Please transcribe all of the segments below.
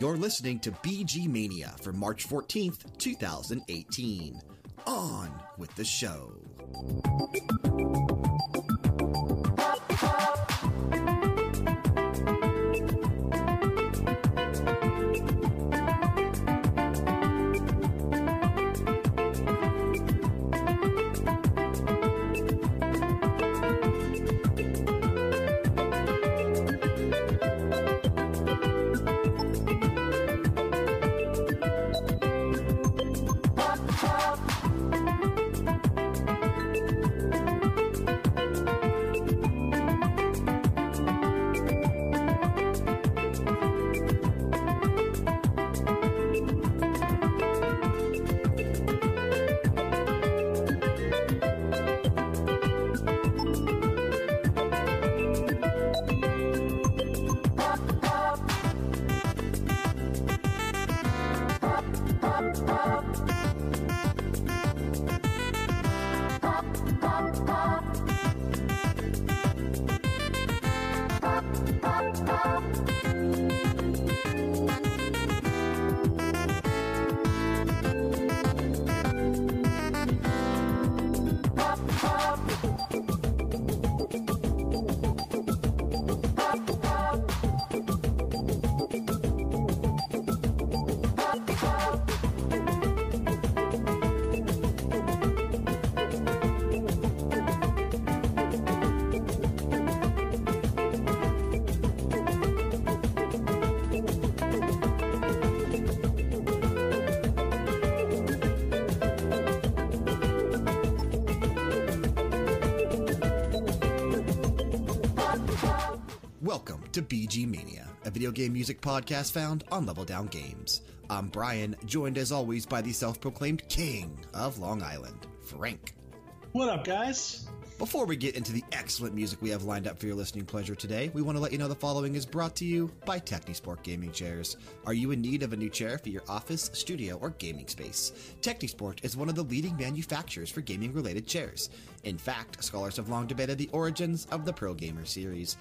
You're listening to BG Mania for March 14th, 2018. On with the show. BG Mania, a video game music podcast found on Level Down Games. I'm Brian, joined as always by the self proclaimed king of Long Island, Frank. What up, guys? Before we get into the excellent music we have lined up for your listening pleasure today, we want to let you know the following is brought to you by Technisport Gaming Chairs. Are you in need of a new chair for your office, studio, or gaming space? Technisport is one of the leading manufacturers for gaming related chairs. In fact, scholars have long debated the origins of the Pro Gamer series.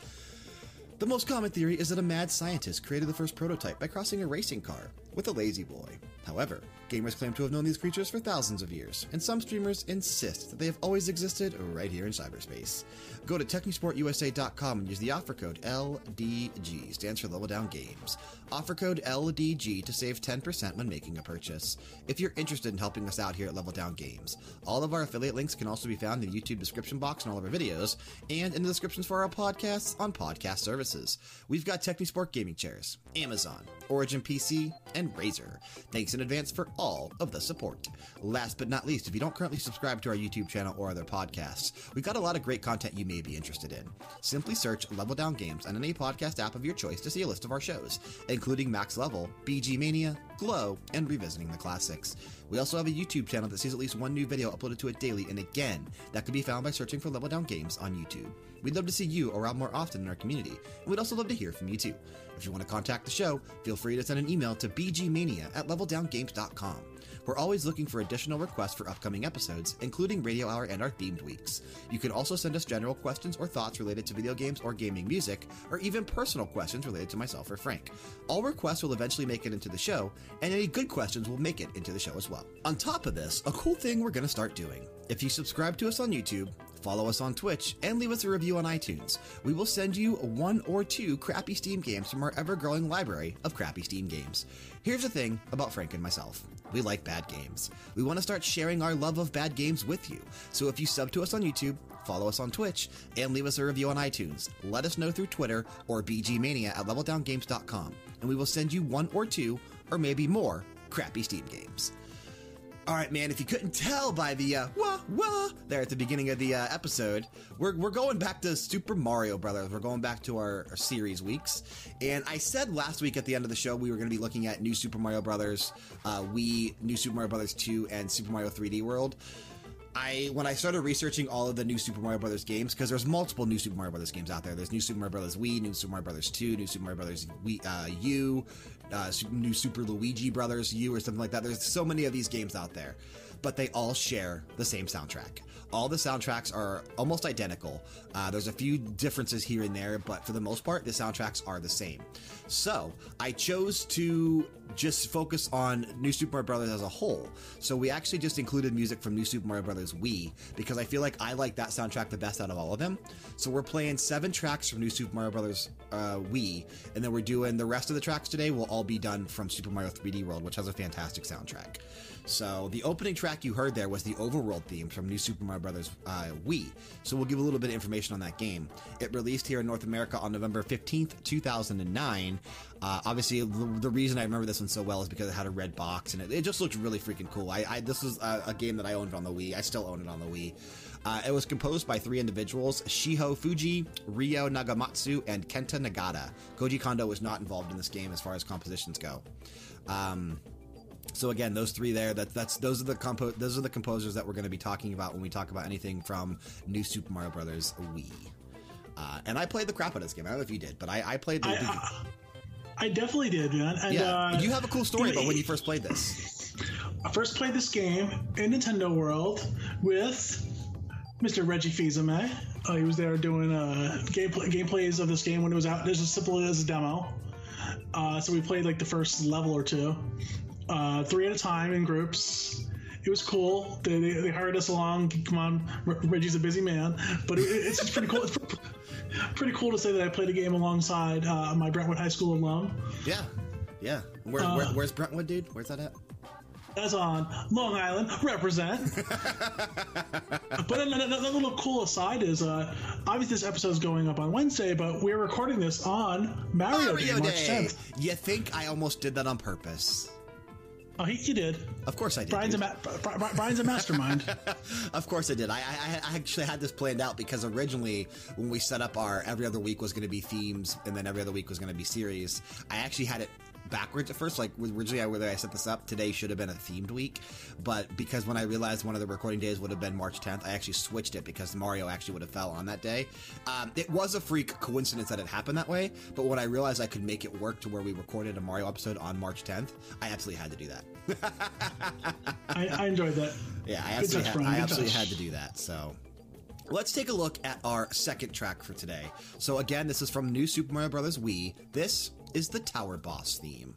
The most common theory is that a mad scientist created the first prototype by crossing a racing car with a lazy boy. However, gamers claim to have known these creatures for thousands of years, and some streamers insist that they have always existed right here in cyberspace. Go to TechnisportUSA.com and use the offer code LDG, stands for Level Down Games. Offer code LDG to save 10% when making a purchase. If you're interested in helping us out here at Level Down Games, all of our affiliate links can also be found in the YouTube description box in all of our videos and in the descriptions for our podcasts on podcast services. We've got Technisport gaming chairs, Amazon, Origin PC, and Razer. Thanks in advance for all of the support. Last but not least, if you don't currently subscribe to our YouTube channel or other podcasts, we've got a lot of great content you may be interested in. Simply search Level Down Games on any podcast app of your choice to see a list of our shows, including Max Level, BG Mania, Glow, and Revisiting the Classics. We also have a YouTube channel that sees at least one new video uploaded to it daily, and again, that can be found by searching for Level Down Games on YouTube. We'd love to see you around more often in our community, and we'd also love to hear from you too. If you want to contact the show, feel free to send an email to bgmania at leveldowngames.com. We're always looking for additional requests for upcoming episodes, including Radio Hour and our themed weeks. You can also send us general questions or thoughts related to video games or gaming music, or even personal questions related to myself or Frank. All requests will eventually make it into the show, and any good questions will make it into the show as well. On top of this, a cool thing we're going to start doing. If you subscribe to us on YouTube, follow us on Twitch, and leave us a review on iTunes, we will send you one or two crappy Steam games from our ever growing library of crappy Steam games. Here's the thing about Frank and myself we like bad games. We want to start sharing our love of bad games with you. So if you sub to us on YouTube, follow us on Twitch, and leave us a review on iTunes, let us know through Twitter or bgmania at leveldowngames.com, and we will send you one or two, or maybe more, crappy Steam games. All right, man, if you couldn't tell by the uh, wah wah there at the beginning of the uh, episode, we're, we're going back to Super Mario Brothers. We're going back to our, our series weeks. And I said last week at the end of the show we were going to be looking at New Super Mario Brothers, uh, Wii, New Super Mario Brothers 2, and Super Mario 3D World. I when I started researching all of the new Super Mario Brothers games because there's multiple new Super Mario Brothers games out there. There's New Super Mario Brothers Wii, New Super Mario Brothers 2, New Super Mario Brothers Wii, uh, U, uh, New Super Luigi Brothers U, or something like that. There's so many of these games out there. but they all share the same soundtrack. All the soundtracks are almost identical. Uh, there's a few differences here and there, but for the most part, the soundtracks are the same. So I chose to just focus on New Super Mario Brothers as a whole. So we actually just included music from New Super Mario Brothers Wii because I feel like I like that soundtrack the best out of all of them. So we're playing seven tracks from New Super Mario Brothers uh, Wii, and then we're doing the rest of the tracks today will all be done from Super Mario 3D World, which has a fantastic soundtrack. So the opening track you heard there was the Overworld theme from New Super Mario Brothers Uh, Wii. So we'll give a little bit of information on that game. It released here in North America on November 15th, 2009. Uh, obviously, the, reason I remember this one so well is because it had a red box and it, it just looked really freaking cool. I, I this was a, a, game that I owned on the Wii. I still own it on the Wii. Uh, it was composed by three individuals Shiho Fujii, Ryo Nagamatsu, and Kenta Nagata. Koji Kondo was not involved in this game as far as compositions go. Um, so again, those three there. That, that's those are the compo those are the composers that we're going to be talking about when we talk about anything from New Super Mario Brothers Wii. Uh, and I played the crap out of this game. I don't know if you did, but I, I played the. I, uh, I, definitely did, man. And, yeah, uh, you have a cool story about when you first played this. I first played this game in Nintendo World with Mr. Reggie Fils-Aimé. Uh, he was there doing uh, gameplay, gameplays of this game when it was out. This as simple as a demo. Uh, so we played like the first level or two uh, three at a time in groups. It was cool. They, they, they hired us along. Come on, Reggie's a busy man, but it, it's just pretty cool. Pretty cool to say that I played a game alongside uh, my Brentwood High School alum. Yeah, yeah. Where, uh, where, where's Brentwood, dude? Where's that at? That's on Long Island. Represent. but another, little cool aside is, uh, obviously this episode is going up on Wednesday, but we're recording this on Mario, Mario Day, March 10th. You think I almost did that on purpose? Oh, he, he did. Of course I did. Brian's, a, ma- Brian's a mastermind. of course I did. I, I, I, actually had this planned out because originally, when we set up our every other week was going to be themes and then every other week was going to be series, I actually had it backwards at first. Like originally, whether I set this up today should have been a themed week, but because when I realized one of the recording days would have been March 10th, I actually switched it because Mario actually would have fell on that day. Um, it was a freak coincidence that it happened that way, but when I realized I could make it work to where we recorded a Mario episode on March 10th, I absolutely had to do that. I, I, enjoyed that. Yeah, I absolutely, touch, had, I absolutely had to do that. So. Let's take a look at our second track for today. So again, this is from New Super Mario Bros. Wii. This is the Tower Boss theme.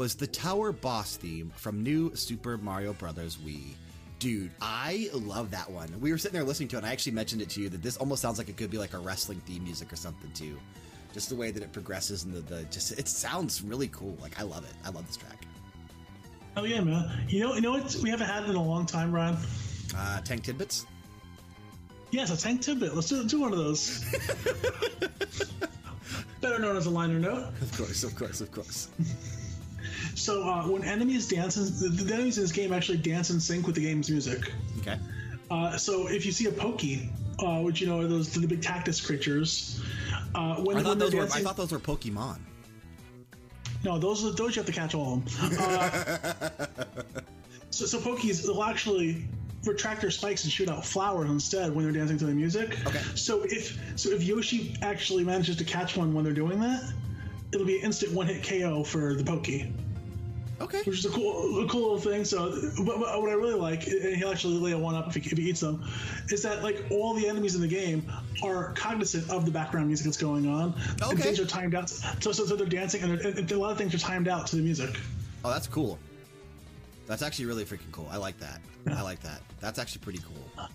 Was the Tower Boss theme from New Super Mario Bros. Wii. Dude, I love that one. We were sitting there listening to it, and I actually mentioned it to you that this almost sounds like it could be like a wrestling theme music or something, too. Just the way that it progresses and the, the just it sounds really cool. Like I love it. I love this track. Oh yeah, man. You know, you know what we haven't had in a long time, Ron. Uh, tank tidbits. Yes, a tank tidbit. Let's do, do one of those. Better known as a liner note. Of course, of course, of course. so uh, when enemies dance, the, the, enemies in this game actually dance in sync with the game's music. Okay. Uh, so if you see a Pokey, uh, which you know are those the big Tactus creatures, Uh, when, I thought they're those were I thought those were Pokemon. No, those are those you have to catch all of them. Uh, so, so Pokies will actually retract their spikes and shoot out flowers instead when they're dancing to the music. Okay. So if so if Yoshi actually manages to catch one when they're doing that, it'll be an instant one hit KO for the Pokey, Okay. which is a cool a cool little thing. So, but, but what I really like, and he'll actually lay a one up if he, if he eats them, is that like all the enemies in the game are cognizant of the background music that's going on. And Okay. things are timed out. So, so, so they're dancing, and, they're, and a lot of things are timed out to the music. Oh, that's cool. That's actually really freaking cool. I like that. I like that. That's actually pretty cool.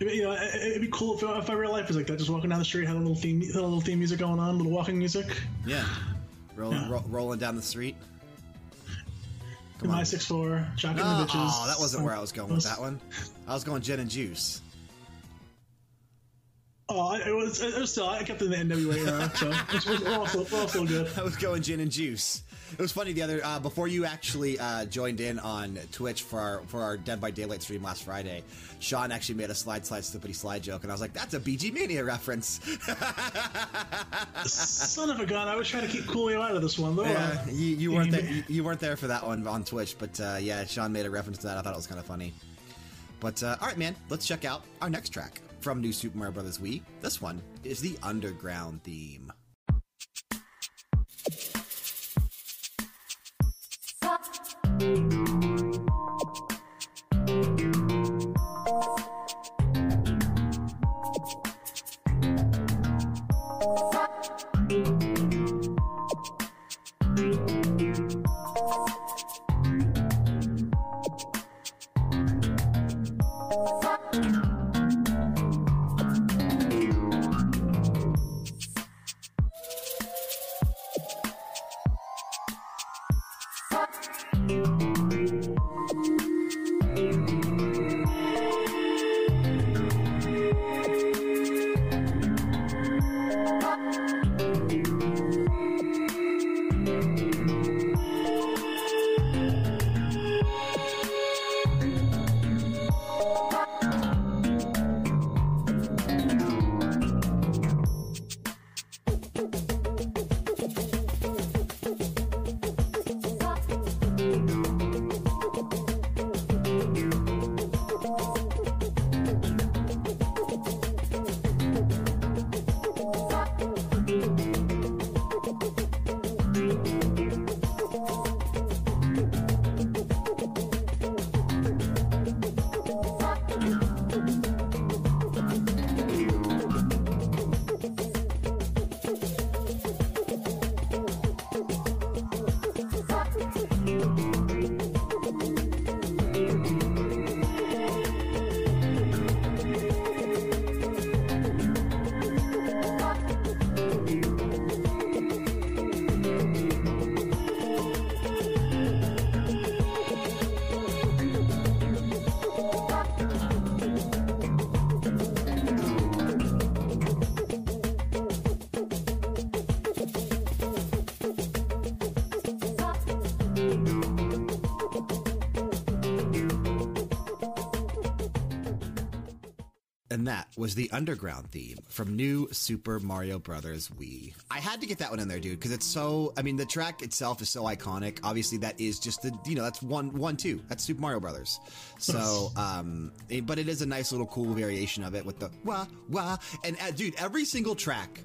It'd be- You know, it- it'd be cool if, if my real life was like that. Just walking down the street, had a little theme, had a little theme music going on, a little walking music. Yeah. Rolling, ro- rolling down the street. In my six four, shocking Oh, the bitches. oh, that wasn't where I was going with that one. I was going gin and juice. Oh, it was, it was still. I kept it in the NWA era, so it's, we're, all still, we're all still good. I was going gin and juice. It was funny the other uh, before you actually uh, joined in on Twitch for our for our Dead by Daylight stream last Friday. Sean actually made a slide slide slippity slide joke, and I was like, "That's a BG Mania reference." Son of a gun! I was trying to keep Coolio out of this one, though. Yeah, you, you weren't there. You, you weren't there for that one on Twitch, but uh, yeah, Sean made a reference to that. I thought it was kind of funny. But uh, all right, man, let's check out our next track from New Super Mario Bros. Wii. This one is the Underground theme. And that was the Underground theme from New Super Mario Brothers Wii. I had to get that one in there, dude, because it's so. I mean, the track itself is so iconic. Obviously, that is just the. You know, that's one, one, two. That's Super Mario Brothers. So, um, but it is a nice little cool variation of it with the wah wah. And uh, dude, every single track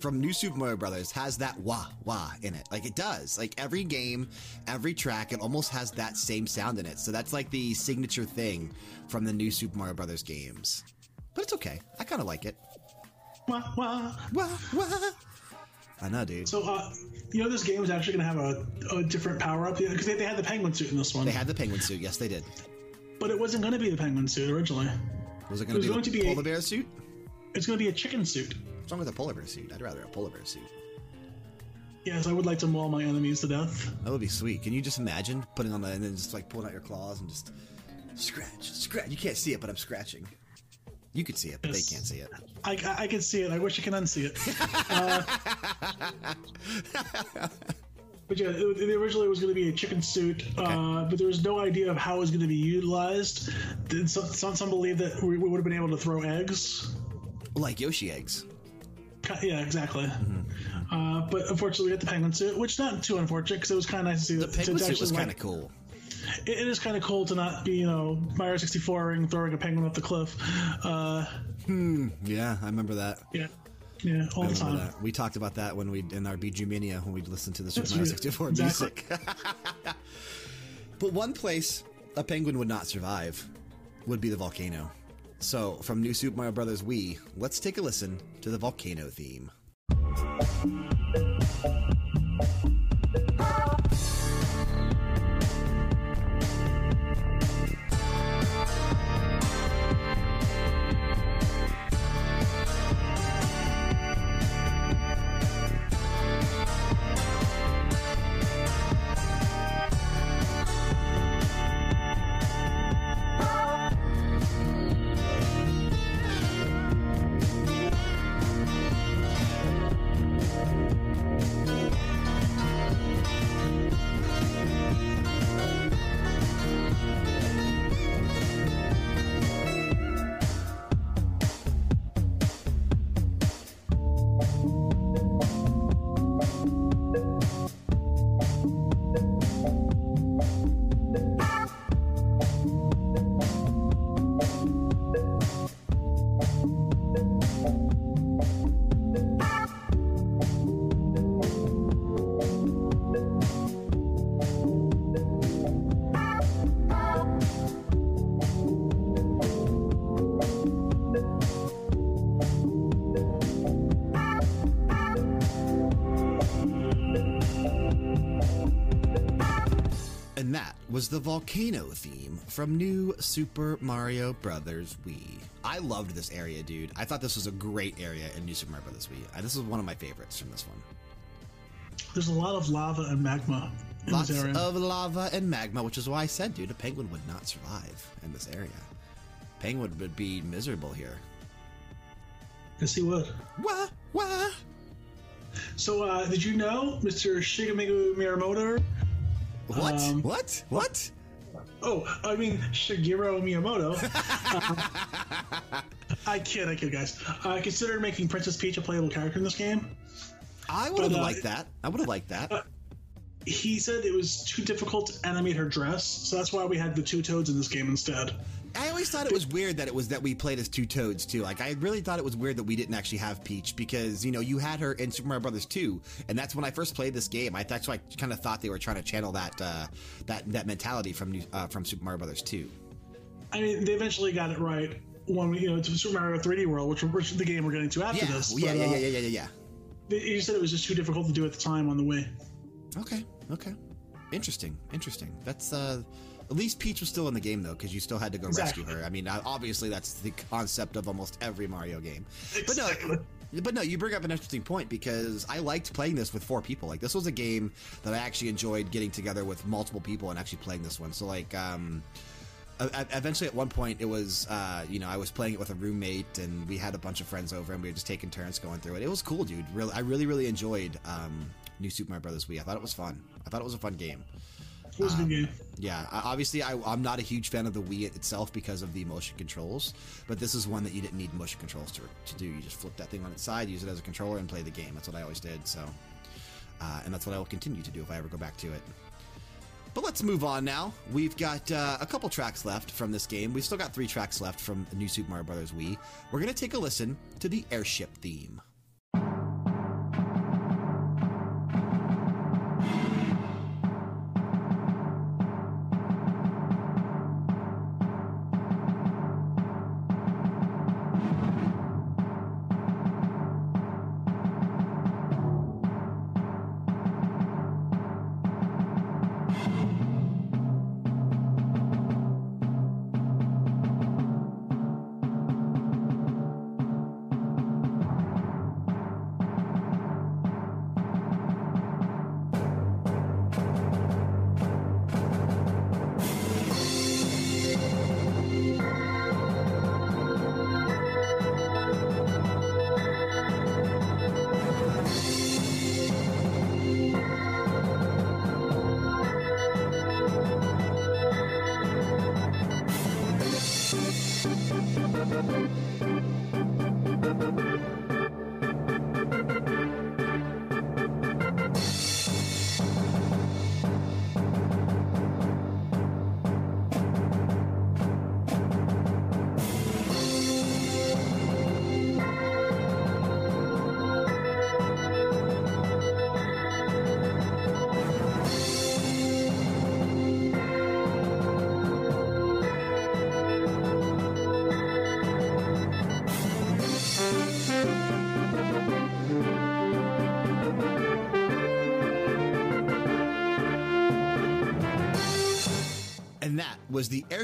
from New Super Mario Brothers has that wah wah in it. Like it does. Like every game, every track, it almost has that same sound in it. So that's like the signature thing from the New Super Mario Brothers games. But it's okay. I kind of like it. Wah, wah. Wah wah. I know, dude. So, uh, you know, this game is actually going to have a, a different power up because they, they had the penguin suit in this one, They had the penguin suit. Yes, they did. but it wasn't going to be the penguin suit originally. Was it going was to be going to be a- polar bear suit? It's going to be a chicken suit. What's wrong with a polar bear suit? I'd rather a polar bear suit. Yes, I would like to maul my enemies to death. That would be sweet. Can you just imagine putting on the and then just like pulling out your claws and just scratch, scratch? You can't see it, but I'm scratching. You can see it, but Yes. they can't see it. I, I, can see it. I wish I could unsee it. Uh, but yeah, it, it originally was going to be a chicken suit, uh, but there was no idea of how it was going to be utilized. Did some, some, some believe that we, we would have been able to throw eggs. Like Yoshi eggs. Yeah, exactly. Mm-hmm. Uh, but unfortunately, we got the penguin suit, which not too unfortunate because it was kind of nice to see The penguin suit was kind like- of cool. It, it is kind of cool to not be, you know, Mario 64 and throwing a penguin off the cliff. Uh, Yeah, I remember that. yeah, yeah, all the time. that. We talked about that when we in our BG Mania when we listened to the Super Mario 64 Exactly. music. but one place a penguin would not survive would be the volcano. So, from New Super Mario Bros. Wii, let's take a listen to the volcano theme. Was the volcano theme from New Super Mario Bros. Wii. I loved this area, dude. I thought this was a great area in New Super Mario Bros. Wii. This is one of my favorites from this one. There's a lot of lava and magma in Lots this area. of lava and magma, which is why I said, dude, a penguin would not survive in this area. Penguin would be miserable here. yes, he would. Wah, wah. So, uh, did you know Mr. Shigeru Miyamoto? What? Um, what? What? Oh, I mean Shigeru Miyamoto. Uh, I kid, I kid, guys. I considered making Princess Peach a playable character in this game. I would have uh, liked that. I would have liked that. He said it was too difficult to animate her dress, so that's why we had the two toads in this game instead. I always thought it was weird that it was that we played as two Toads too. Like I really thought it was weird that we didn't actually have Peach because you know you had her in Super Mario Brothers 2, and that's when I first played this game. I that's why I kind of thought they were trying to channel that uh, that that mentality from uh, from Super Mario Brothers 2. I mean, they eventually got it right when you know, to Super Mario 3D World, which, which the game we're getting to after Yeah, this. yeah, but, yeah, uh, yeah, yeah, yeah, yeah, yeah. they- He said it was just too difficult to do at the time on the Wii. Okay, okay, interesting, interesting. That's uh, at least Peach was still in the game though, because you still had to go Exactly. rescue her. I mean, obviously that's the concept of almost every Mario game. But no, But no, you bring up an interesting point because I liked playing this with four people. Like this was a game that I actually enjoyed getting together with multiple people and actually playing this one. So like, um, eventually at one point it was, uh, you know, I was playing it with a roommate and we had a bunch of friends over and we were just taking turns going through it. It was cool, dude. Really, I really, really enjoyed um, New Super Mario Brothers Wii. I thought it was fun. I thought it was a fun game. Um, game. Yeah, obviously, I, I'm not a huge fan of the Wii itself because of the motion controls, but this is one that you didn't need motion controls to, to do. You just flip that thing on its side, use it as a controller, and play the game. That's what I always did. So, uh, and that's what I will continue to do if I ever go back to it. But let's move on now. We've got uh, a couple tracks left from this game. We've still got three tracks left from New Super Mario Bros. Wii. We're going to take a listen to the airship theme.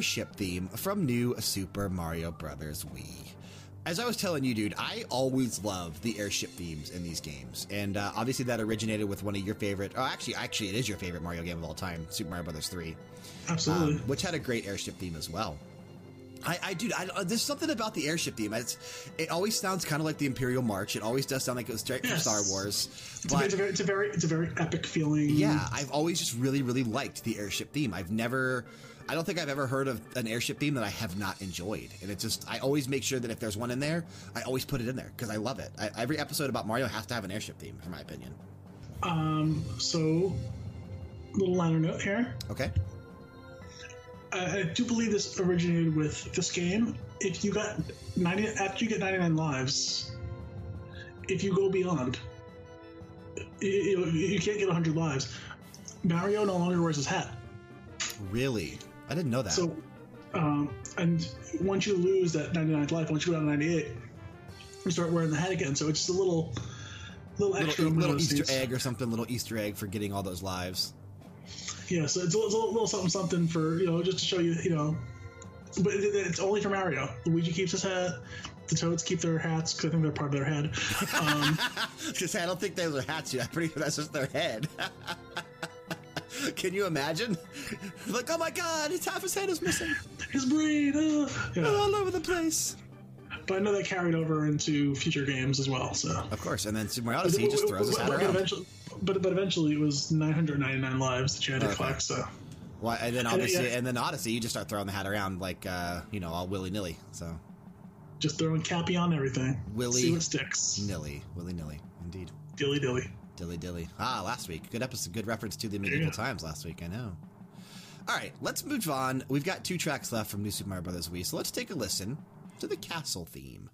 Airship theme from New Super Mario Bros. Wii. As I was telling you, dude, I always love the airship themes in these games, and uh, obviously that originated with one of your favorite. Oh, actually, actually, it is your favorite Mario game of all time, Super Mario Bros. Three, Absolutely. um, which had a great airship theme as well. I, I dude, I, uh, there's something about the airship theme. It's, it always sounds kind of like the Imperial March. It always does sound like it was straight Yes. from Star Wars. it's, but- a very, it's a very it's a very epic feeling. yeah, I've always just really, really liked the airship theme. I've never, I don't think I've ever heard of an airship theme that I have not enjoyed. And it's just, I always make sure that if there's one in there, I always put it in there because I love it. I, every episode about Mario has to have an airship theme, in my opinion. Um. So, little liner note here. Okay. I, I do believe this originated with this game. If you got ninety after you get ninety nine lives, if you go beyond, you, you, can't get hundred lives. Mario no longer wears his hat. Really? I didn't know that. So, um, and once you lose that 99th life, once you go down to 98, you start wearing the hat again. So it's just a little, little extra little, little Easter things. egg or something, little Easter egg for getting all those lives. Yeah, so it's a, it's a little something, something for you know, just to show you, you know. But it, it's only for Mario. Luigi keeps his hat. The Toads keep their hats because I think they're part of their head. Um, Because I don't think those are hats yet. I'm pretty sure that's just their head. Can you imagine? Like, oh my god, his half his head is missing. his brain, uh, yeah. all over the place. But I know that carried over into future games as well. So Of course, and then Super Mario Odyssey just throws his hat but, around. eventually, but but eventually it was 999 lives that you had to Okay. collect. So Well, and then obviously, yeah. and then Odyssey, you just start throwing the hat around like, uh, you know, all willy nilly. So just throwing Cappy on everything. Willy- See what sticks. nilly, willy nilly, indeed. Dilly dilly. Dilly dilly. Ah, last week. Good episode. Good reference to the medieval go. times last week. I know. All right, let's move on. We've got two tracks left from New Super Mario Bros. Wii, so let's take a listen to the castle theme.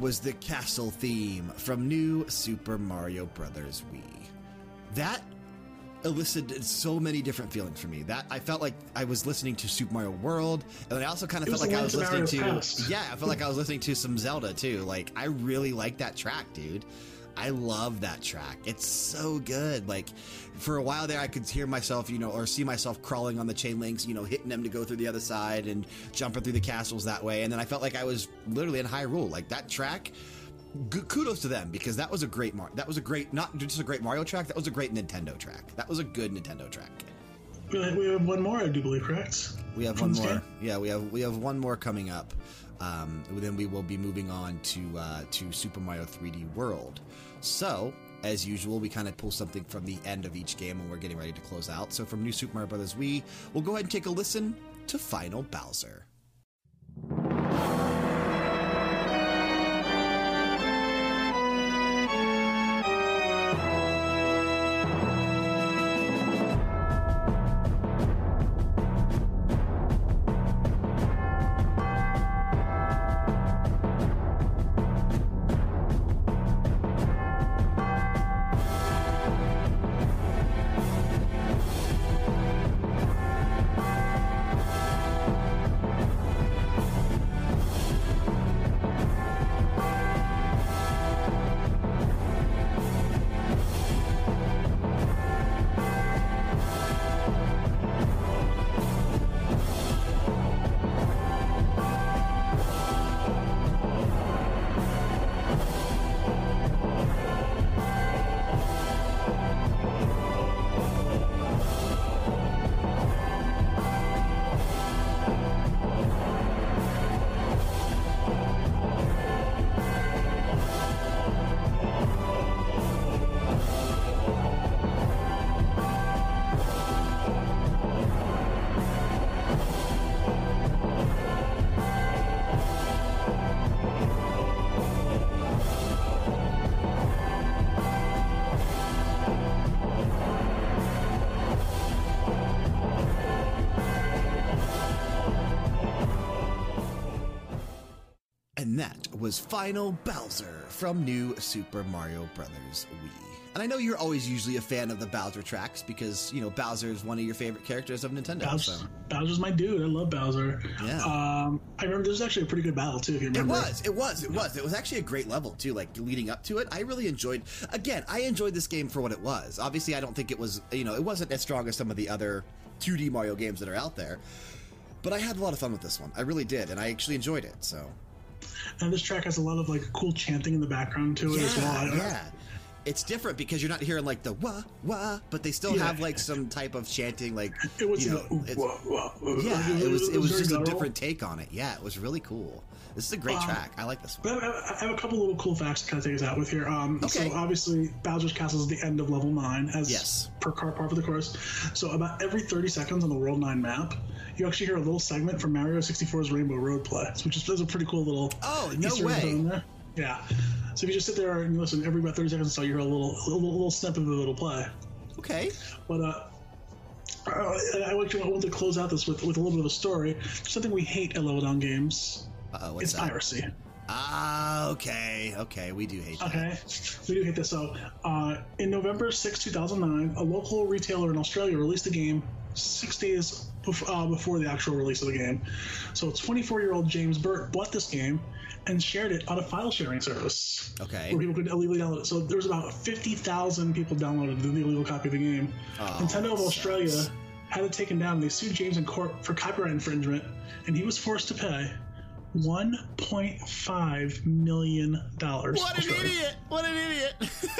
Was the castle theme from New Super Mario Bros. Wii. That elicited so many different feelings for me. That I felt like I was listening to Super Mario World, and I also kind of It felt like I was listening to past. yeah, I felt like I was listening to some Zelda too. Like I really like that track, dude. I love that track. It's so good. Like for a while there, I could hear myself, you know, or see myself crawling on the chain links, you know, hitting them to go through the other side and jumping through the castles that way. And then I felt like I was literally in Hyrule. Like that track. Kudos to them because that was a great Mar- that was a great not just a great Mario track that was a great Nintendo track that was a good Nintendo track. We we have one more, I do believe, correct? We have one more. Yeah, we have we have one more coming up. Um, then we will be moving on to uh, to Super Mario 3D World. So, as usual, we kind of pull something from the end of each game when we're getting ready to close out. So, from New Super Mario Bros. Wii, we'll go ahead and take a listen to Final Bowser. Was Final Bowser from New Super Mario Brothers Wii. And I know you're always usually a fan of the Bowser tracks because, you know, Bowser is one of your favorite characters of Nintendo. Bowser, so. Bowser's my dude. I love Bowser. Yeah. Um, I remember there was actually a pretty good battle, too, if you It was, it was, it was. It was actually a great level, too, like leading up to it. I really enjoyed, again, I enjoyed this game for what it was. Obviously, I don't think it was, you know, it wasn't as strong as some of the other 2D Mario games that are out there. But I had a lot of fun with this one. I really did, and I actually enjoyed it, so. And this track has a lot of like cool chanting in the background to it as well. Yeah. It's different because you're not hearing like the wah wah, but they still Yeah. have like some type of chanting, like It was you know, the, whoa, whoa, whoa. yeah, it was it was very just a different take on it. Yeah, it was really cool. This is a great Um, track. I like this one. I have, I have a couple little cool facts to kind of take us out with here. Um, Okay. So obviously, Bowser's Castle is the end of level nine, as Yes. per car part of the course. So about every 30 seconds on the World Nine map, you actually hear a little segment from Mario 64's Rainbow Road play, which is, is a pretty cool little. Oh, no Easter way. Yeah. So if you just sit there and listen, every about 30 seconds so, you hear a little, little, little snippet of little play. Okay. But uh, uh, I want to close out this with, with a little bit of a story. Something we hate at level down games. Uh what's It's that? piracy. Ah, okay, okay. We do hate that. Okay, we do hate this. So, uh, in November 6, 2009, a local retailer in Australia released the game six days bef- uh, before the actual release of the game. So, 24 year old James Burt bought this game and shared it on a file sharing service Okay. where people could illegally download it. So, there was about 50,000 people downloaded the illegal copy of the game. Oh, Nintendo of Australia sucks. had it taken down. They sued James in court for copyright infringement, and he was forced to pay. $1.5 million. What an idiot! What an idiot!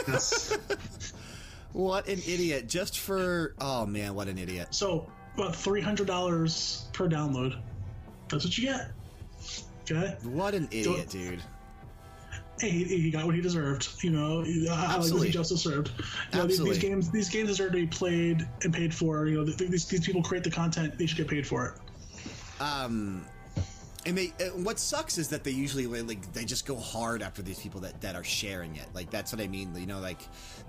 Yes. what an idiot! Just for oh man, what an idiot! So about three hundred dollars per download. That's what you get. Okay. What an idiot, dude! Hey, he, he got what he deserved. You know, I- I like Absolutely. what he just deserved. You know, these, these games, these games deserve to be played and paid for. You know, these, these people create the content; they should get paid for it. Um, and they and what sucks is that they usually like they just go hard after these people that, that are sharing it. Like that's what I mean. You know, like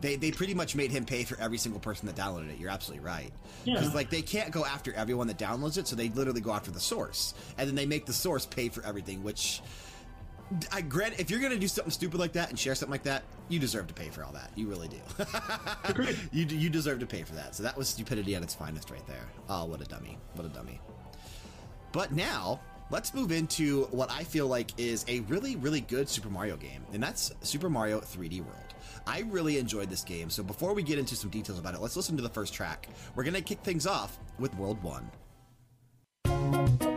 they they pretty much made him pay for every single person that downloaded it. You're absolutely right. Yeah. Because like they can't go after everyone that downloads it, so they literally go after the source, and then they make the source pay for everything, which. I grant if you're gonna do something stupid like that and share something like that, you deserve to pay for all that. You really do. Agreed. you you deserve to pay for that. So that was stupidity at its finest right there. Oh, what a dummy! What a dummy! But now let's move into what I feel like is a really, really good Super Mario game, and that's Super Mario 3D World. I really enjoyed this game, so before we get into some details about it, let's listen to the first track. We're going to kick things off with World 1.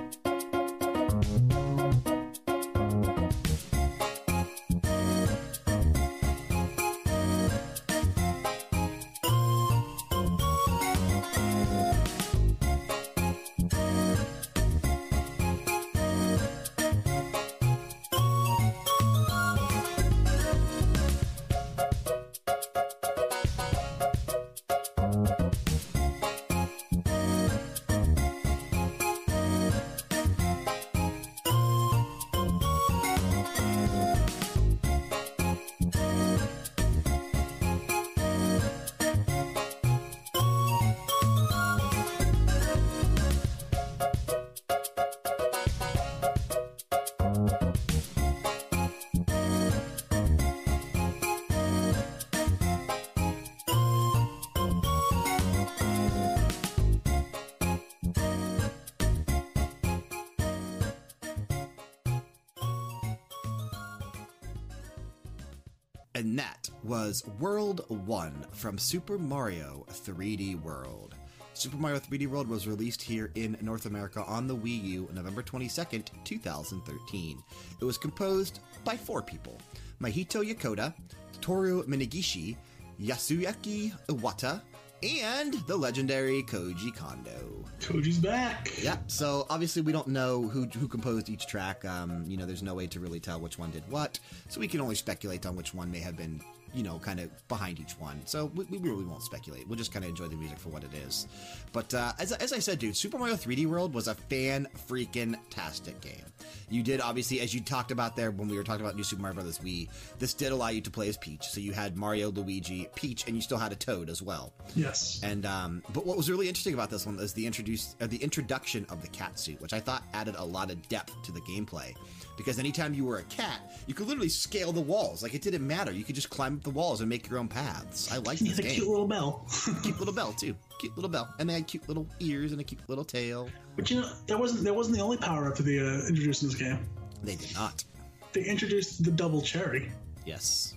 Was World 1 from Super Mario 3D World. Super Mario 3D World was released here in North America on the Wii U November 22nd, 2013. It was composed by four people Mahito Yokota, Toru Minegishi, Yasuaki Iwata, and the legendary Koji Kondo. Koji's back. Yeah, so obviously we don't know who, who composed each track. Um, you know, there's no way to really tell which one did what. So we can only speculate on which one may have been, you know, kind of behind each one. So we, we really won't speculate. We'll just kind of enjoy the music for what it is. But uh, as, as I said, dude, Super Mario 3D World was a fan freaking tastic game. You did, obviously, as you talked about there when we were talking about New Super Mario Bros. Wii, this did allow you to play as Peach. So you had Mario, Luigi, Peach, and you still had a Toad as well. Yes. And um, but what was really interesting about this one is the introduce uh, the introduction of the cat suit, which I thought added a lot of depth to the gameplay. Because anytime you were a cat, you could literally scale the walls. Like it didn't matter. You could just climb up the walls and make your own paths. I like this game. cute little bell. cute little bell too. Cute little bell, and they had cute little ears and a cute little tail. but you know, that wasn't that wasn't the only power up that they uh, introduced in this game. They did not. They introduced the double cherry, Yes.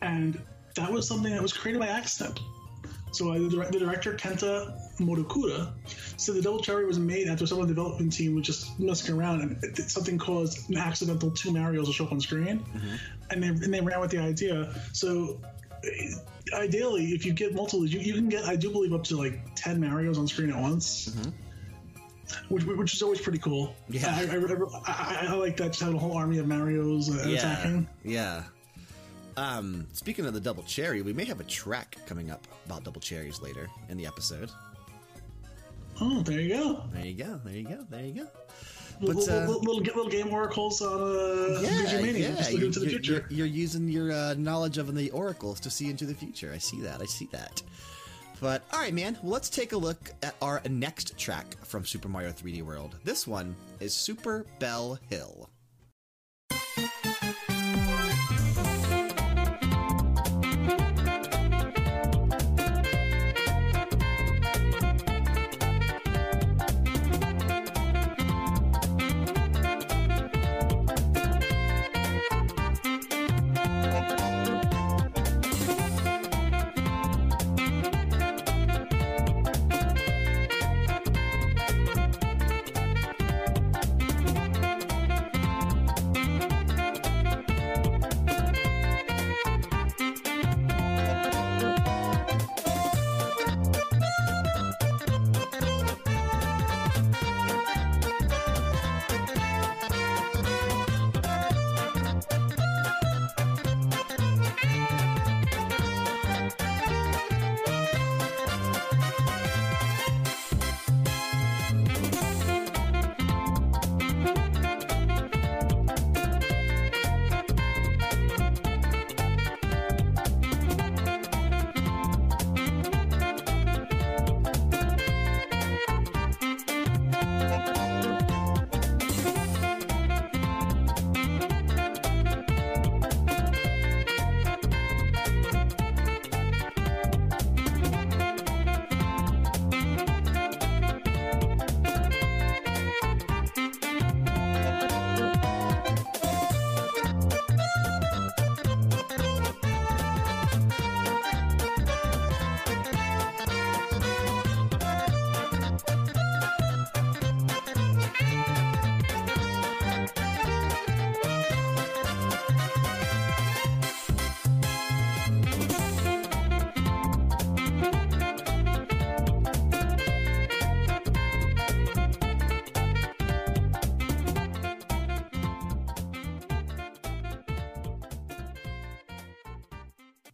and that was something that was created by accident. So uh, the, dir- the director Kenta Motokura said the double cherry was made after someone on the development team was just messing around and it, it- something caused an accidental two Mario's to show up on screen, and they and they ran with the idea. So uh, ideally, if you get multiple, you, you can get I do believe up to like ten Mario's on screen at once. Which, which is always pretty cool. Yeah. I, I, I, I, like that. Just having a whole army of Mario's uh, attacking. Yeah. Um, speaking of the double cherry, we may have a track coming up about double cherries later in the episode. Oh, there you go. There you go. There you go. There you go. Little, uh, little, little, little game oracles on uh, Yeah, Mania. yeah. Just You're, looking into the future. you're- you're using your uh, knowledge of the oracles to see into the future. I see that. I see that. But all right, man. Well, let's take a look at our next track from Super Mario 3D World. This one is Super Bell Hill.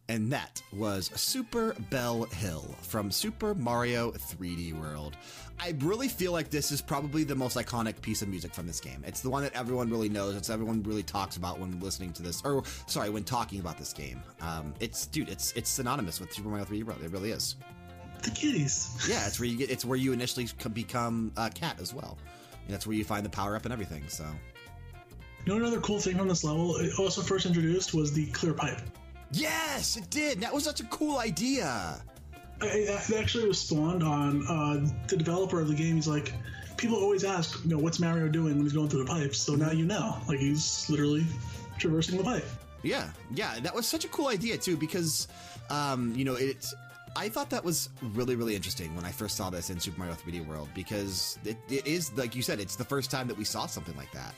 And that was Super Bell Hill from Super Mario 3D World. I really feel like this is probably the most iconic piece of music from this game. It's the one that everyone really knows. It's everyone really talks about when listening to this, or sorry, when talking about this game. Um, it's dude, it's it's synonymous with Super Mario 3D World. It really is. The kitties. Yeah, it's where you get. It's where you initially become a cat as well. And that's where you find the power up and everything. So You know another cool thing from this level? It also first introduced was the clear pipe. Yes, it did. That was such a cool idea. It actually was spawned on uh, the developer of the game. He's like, people always ask, you know, what's Mario doing when he's going through the pipes? So now you know. Like he's literally traversing the pipe. Yeah, yeah, that was such a cool idea too because, um, you know, it's. I thought that was really, really interesting when I first saw this in Super Mario 3D World because it, it is like you said, it's the first time that we saw something like that.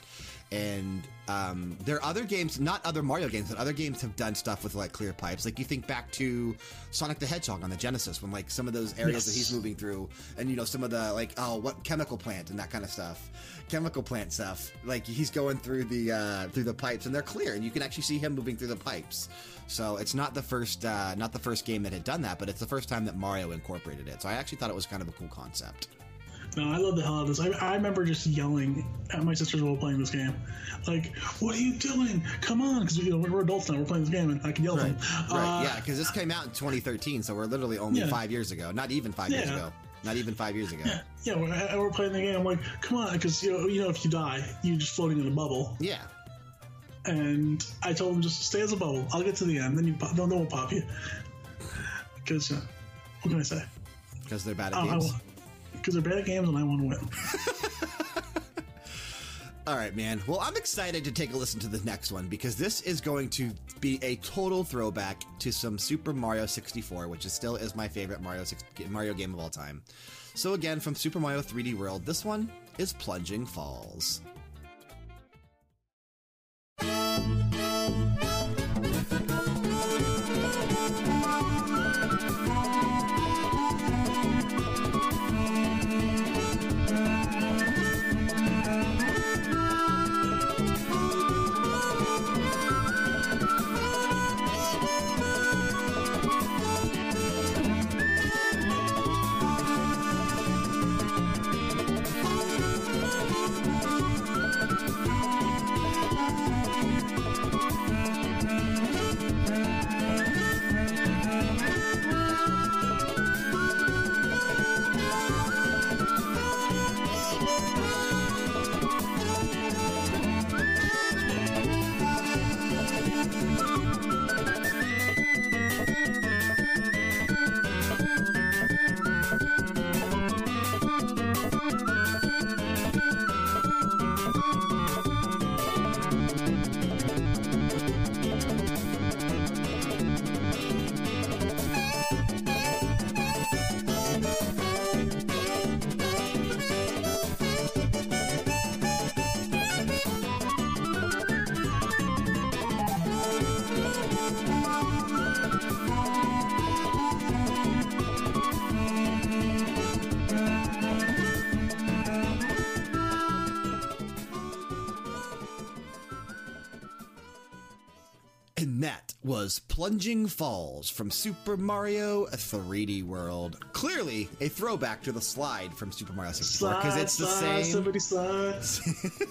And um, there are other games, not other Mario games, but other games have done stuff with like clear pipes. Like you think back to Sonic the Hedgehog on the Genesis, when like some of those areas that he's moving through, and you know some of the like oh what chemical plant and that kind of stuff, chemical plant stuff. Like he's going through the uh, through the pipes and they're clear, and you can actually see him moving through the pipes. So it's not the first uh, not the first game that had done that, but it's the first time that Mario incorporated it. So I actually thought it was kind of a cool concept. No, I love the hell out of this. I, I remember just yelling at my sisters while playing this game, like, "What are you doing? Come on!" Because you know we're adults now. We're playing this game, and I can yell at them. Right, Uh, yeah, because this came out in 2013, so we're literally only Yeah. five years ago. Not even five years Yeah. ago. Not even five years ago. Yeah, yeah. We're, we're playing the game. I'm like, "Come on!" Because you know, you know, if you die, you're just floating in a bubble. Yeah. and I told him just stay as a bubble. I'll get to the end, then you pop, no, no one will pop you. Because uh, what can I say? Because they're bad at I games. Because they're bad games, and I want to win. All right, man. Well, I'm excited to take a listen to the next one because this is going to be a total throwback to some Super Mario 64, which is still is my favorite Mario Mario game of all time. So again, from Super Mario 3D World, this one is Plunging Falls. And that was Plunging Falls from Super Mario 3D World. Clearly a throwback to the slide from Super Mario 64 because Slide, it's the same. Somebody slides.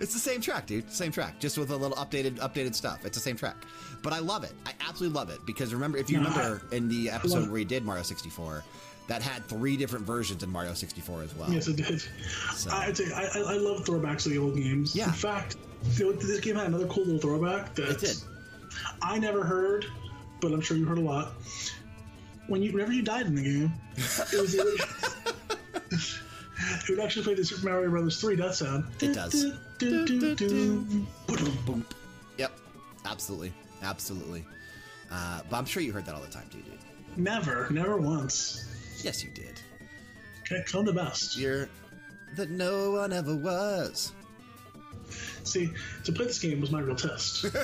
It's the same track, dude. Same track, just with a little updated updated stuff. It's the same track. But I love it. I absolutely love it because remember, if you No, remember in the episode where he did Mario 64, that had three different versions in Mario 64 as well. Yes, it did. So- I, I, tell you, I, I I love throwbacks to the old games. Yeah. In fact, this game had another cool little throwback that It did. I never heard, but I'm sure you heard a lot. When you, whenever you died in the game, it was it would actually play the Super Mario Brothers 3 death sound. It does. Do, do, do. Yep. Absolutely. Absolutely. Uh, but I'm sure you heard that all the time, too, dude. Never, never once. Yes, you did. Okay, I'm the best. You're that no one ever was. See, to play this game was my real test.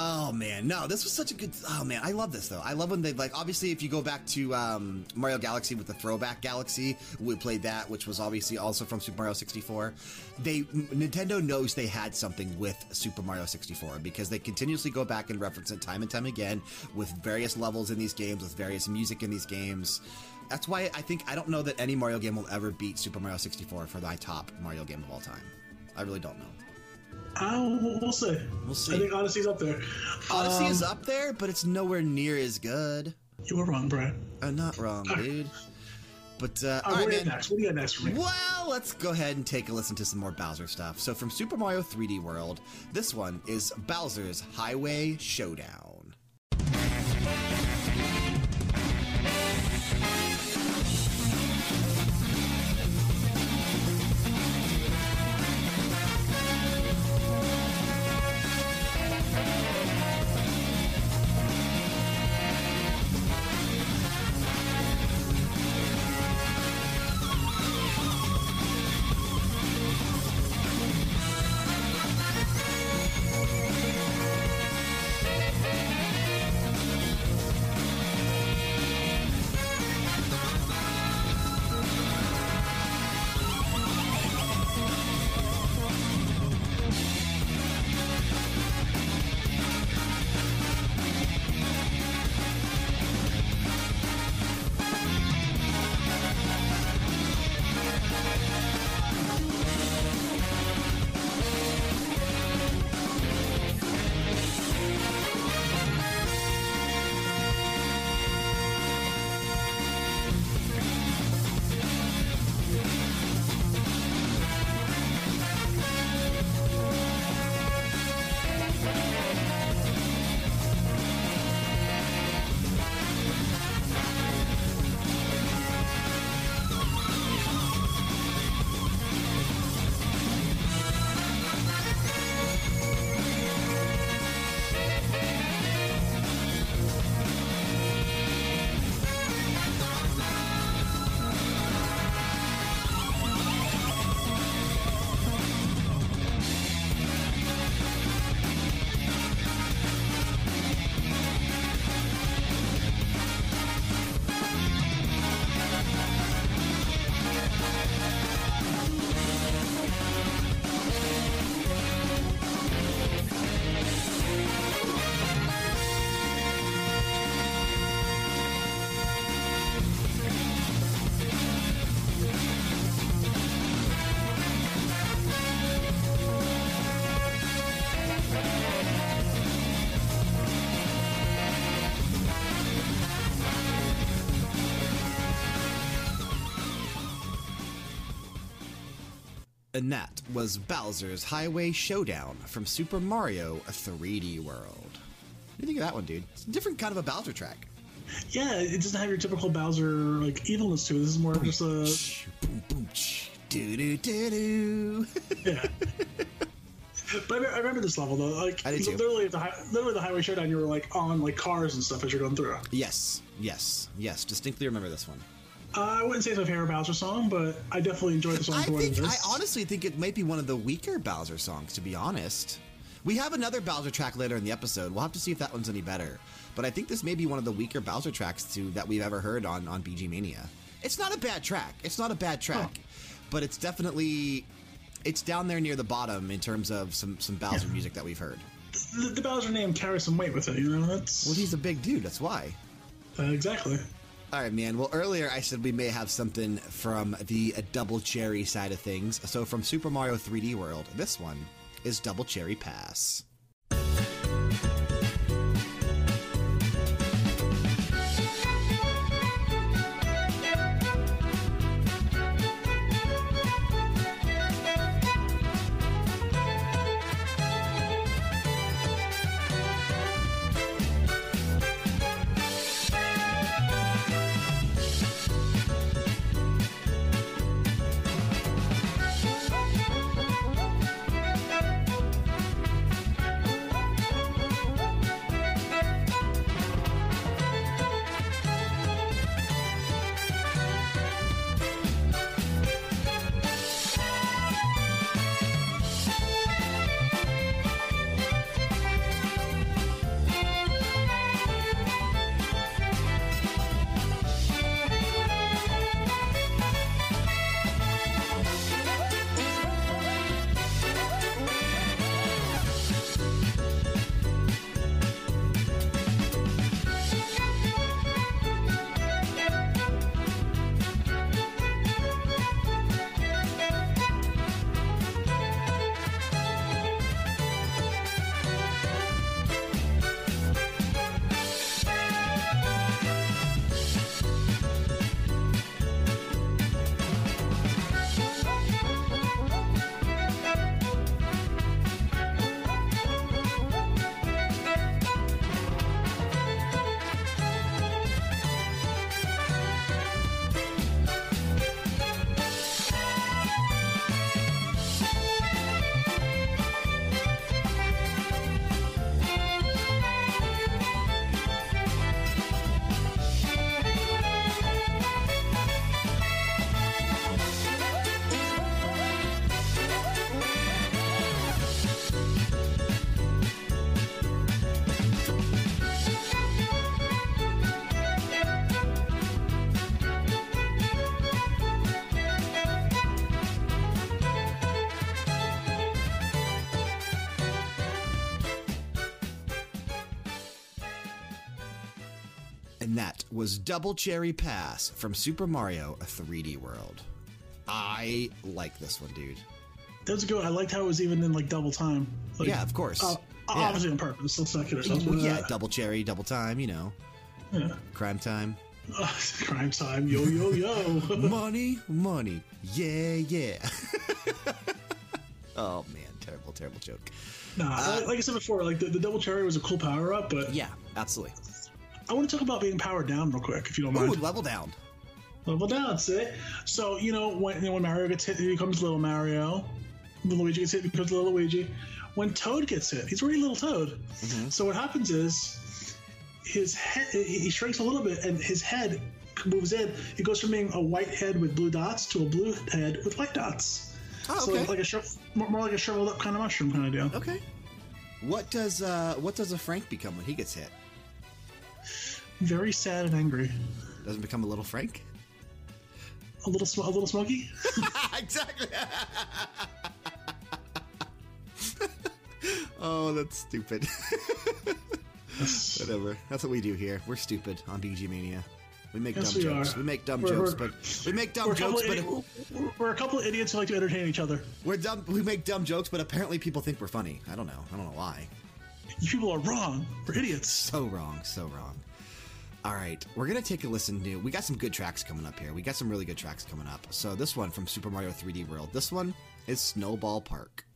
Oh man, no, this was such a good. Oh man, I love this though. I love when they like. Obviously, if you go back to um, Mario Galaxy with the throwback Galaxy, we played that, which was obviously also from Super Mario 64. They Nintendo knows they had something with Super Mario 64 because they continuously go back and reference it time and time again with various levels in these games, with various music in these games. That's why I think I don't know that any Mario game will ever beat Super Mario 64 for my top Mario game of all time. I really don't know. Oh, we'll- see. We'll see. I think Odyssey's up there. Odyssey Um, is up there, but it's nowhere near as good. You were wrong, Brad. I'm not wrong, dude. But, uh, All all right, right, what do you man. next? What do you got next for me? Well, let's go ahead and take a listen to some more Bowser stuff. So, from Super Mario 3D World, this one is Bowser's Highway Showdown. Was Bowser's Highway Showdown from Super Mario 3D World. What do you think of that one, dude? It's a different kind of a Bowser track. Yeah, it doesn't have your typical Bowser like evilness to it. This is more of just a Boom, boom, do do do do. yeah. But I, I remember this level though. Like I did too. literally, the literally the highway showdown, you were like on like cars and stuff as you're going through. yes, yes, yes. Distinctly remember this one. Uh, I wouldn't say it's my favorite Bowser song, but I definitely enjoyed the song I for what think is. I honestly think it might be one of the weaker Bowser songs, to be honest. We have another Bowser track later in the episode. We'll have to see if that one's any better. But I think this may be one of the weaker Bowser tracks to that we've ever heard on on BG Mania. It's not a bad track. It's not a bad track, but it's definitely it's down there near the bottom in terms of some some Bowser music that we've heard. the, the Bowser name carries some weight with it. You know, that's Well, he's a big dude. That's why. uh, exactly. All right, man. Well, earlier I said we may have something from the Double Cherry side of things. So, from Super Mario 3D World, this one is Double Cherry Pass. Was Double Cherry Pass from Super Mario 3D World. I like this one, dude. That was good. I liked how it was even in like double time. Like, Yeah, of course. Uh, Yeah. Obviously on purpose. Let's not kid ourselves. Well, yeah, double cherry, double time, you know. Yeah. Crime time. Uh, crime time. Yo yo yo. money, money. Yeah, yeah. oh, man. Terrible, terrible joke. nah, like, like I said before, like the, the double cherry was a cool power up, but Yeah, absolutely. I want to talk about being powered down real quick, if you don't mind. Ooh, level down. Level down, see? So, you know, when, when Mario gets hit, he becomes little Mario. When Luigi gets hit, he becomes little Luigi. When Toad gets hit, he's already little Toad. Mm-hmm. So what happens is his head, he shrinks a little bit, and his head moves in. It goes from being a white head with blue dots to a blue head with white dots. Oh, So okay. like, like a more like a shriveled up kind of mushroom kind of deal. okay. What does uh what does a Frank become when he gets hit? Very sad and angry. Doesn't become a little Frank? A little, sm- a little smoky. exactly. oh, that's stupid. Whatever. That's what we do here. We're stupid on BG Mania. We make Yes, dumb we jokes. are. We make dumb We're- jokes, we're- but we make dumb We're a, couple jokes, but we're a couple of idiots who like to entertain each other. we're dumb. We make dumb jokes, but apparently people think we're funny. I don't know. I don't know why. You people are wrong. We're idiots. So wrong. So wrong. All right, we're gonna take a listen to. We got some good tracks coming up here. We got some really good tracks coming up. So this one from Super Mario 3D World. This one is Snowball Park.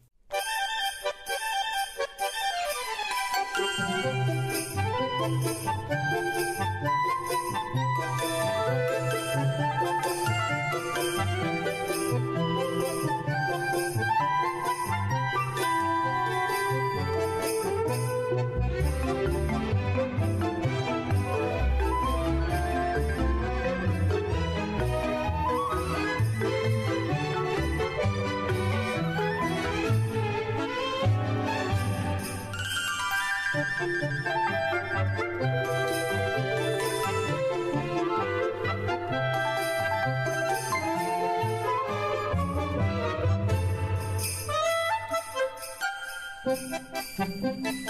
And that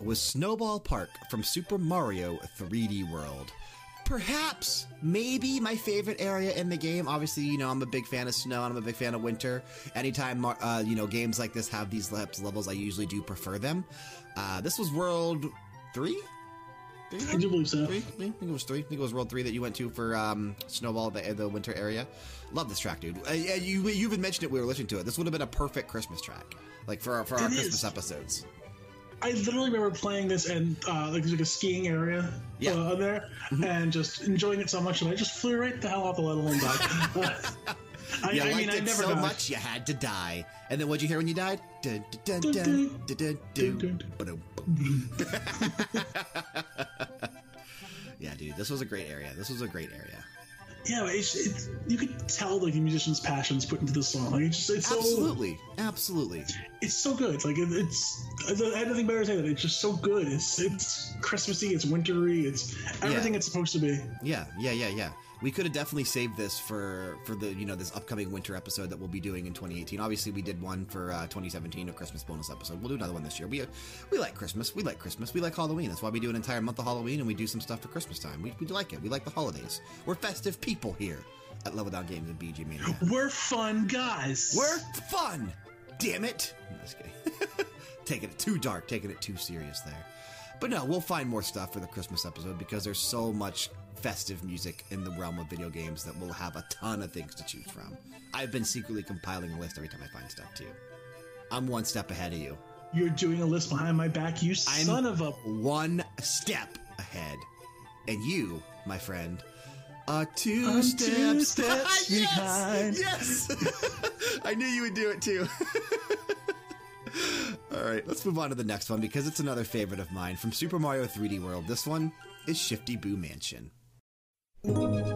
was Snowball Park from Super Mario 3D World. Perhaps, maybe my favorite area in the game. Obviously, you know, I'm a big fan of snow and I'm a big fan of winter. Anytime, uh, you know, games like this have these levels, I usually do prefer them. Uh, this was World 3? I do believe so. Three? I think it was three. I think it was World Three that you went to for um, Snowball, the, the winter area. Love this track, dude. Uh, yeah, you you even mentioned it. We were listening to it. This would have been a perfect Christmas track, like for our, for our It Christmas is. episodes. I literally remember playing this and uh, like there's like a skiing area Yeah. uh, there, and just enjoying it so much, and I just flew right the hell off the level and died. I, You I liked mean, I it never so died. much you had to die. And then what'd you hear when you died? Yeah, dude, this was a great area. This was a great area. Yeah, it's, it's you could tell like the musician's passions put into the song. Like it's just it's so Absolutely, absolutely. it's so good. Like it, it's I have nothing better to say than it's just so good. It's it's Christmassy. It's wintry. It's everything it's supposed to be. Yeah, yeah, yeah, yeah. We could have definitely saved this for for the you know this upcoming winter episode that we'll be doing in 2018. Obviously, we did one for uh, 2017, a Christmas bonus episode. We'll do another one this year. We we like Christmas. We like Christmas. We like Halloween. That's why we do an entire month of Halloween and we do some stuff for Christmas time. We, we like it. We like the holidays. We're festive people here at Level Down Games and BG Mania. We're fun guys. We're fun. Damn it! I'm just kidding. taking it too dark, taking it too serious there. But no, we'll find more stuff for the Christmas episode because there's so much festive music in the realm of video games that we'll have a ton of things to choose from. I've been secretly compiling a list every time I find stuff too. I'm one step ahead of you. You're doing a list behind my back. You I'm son of a. one step ahead. And you, my friend, are 2 I'm steps, two steps yes! behind. Yes! I knew you would do it too. All right, let's move on to the next one because it's another favorite of mine from Super Mario 3D World. This one is Shifty Boo Mansion. And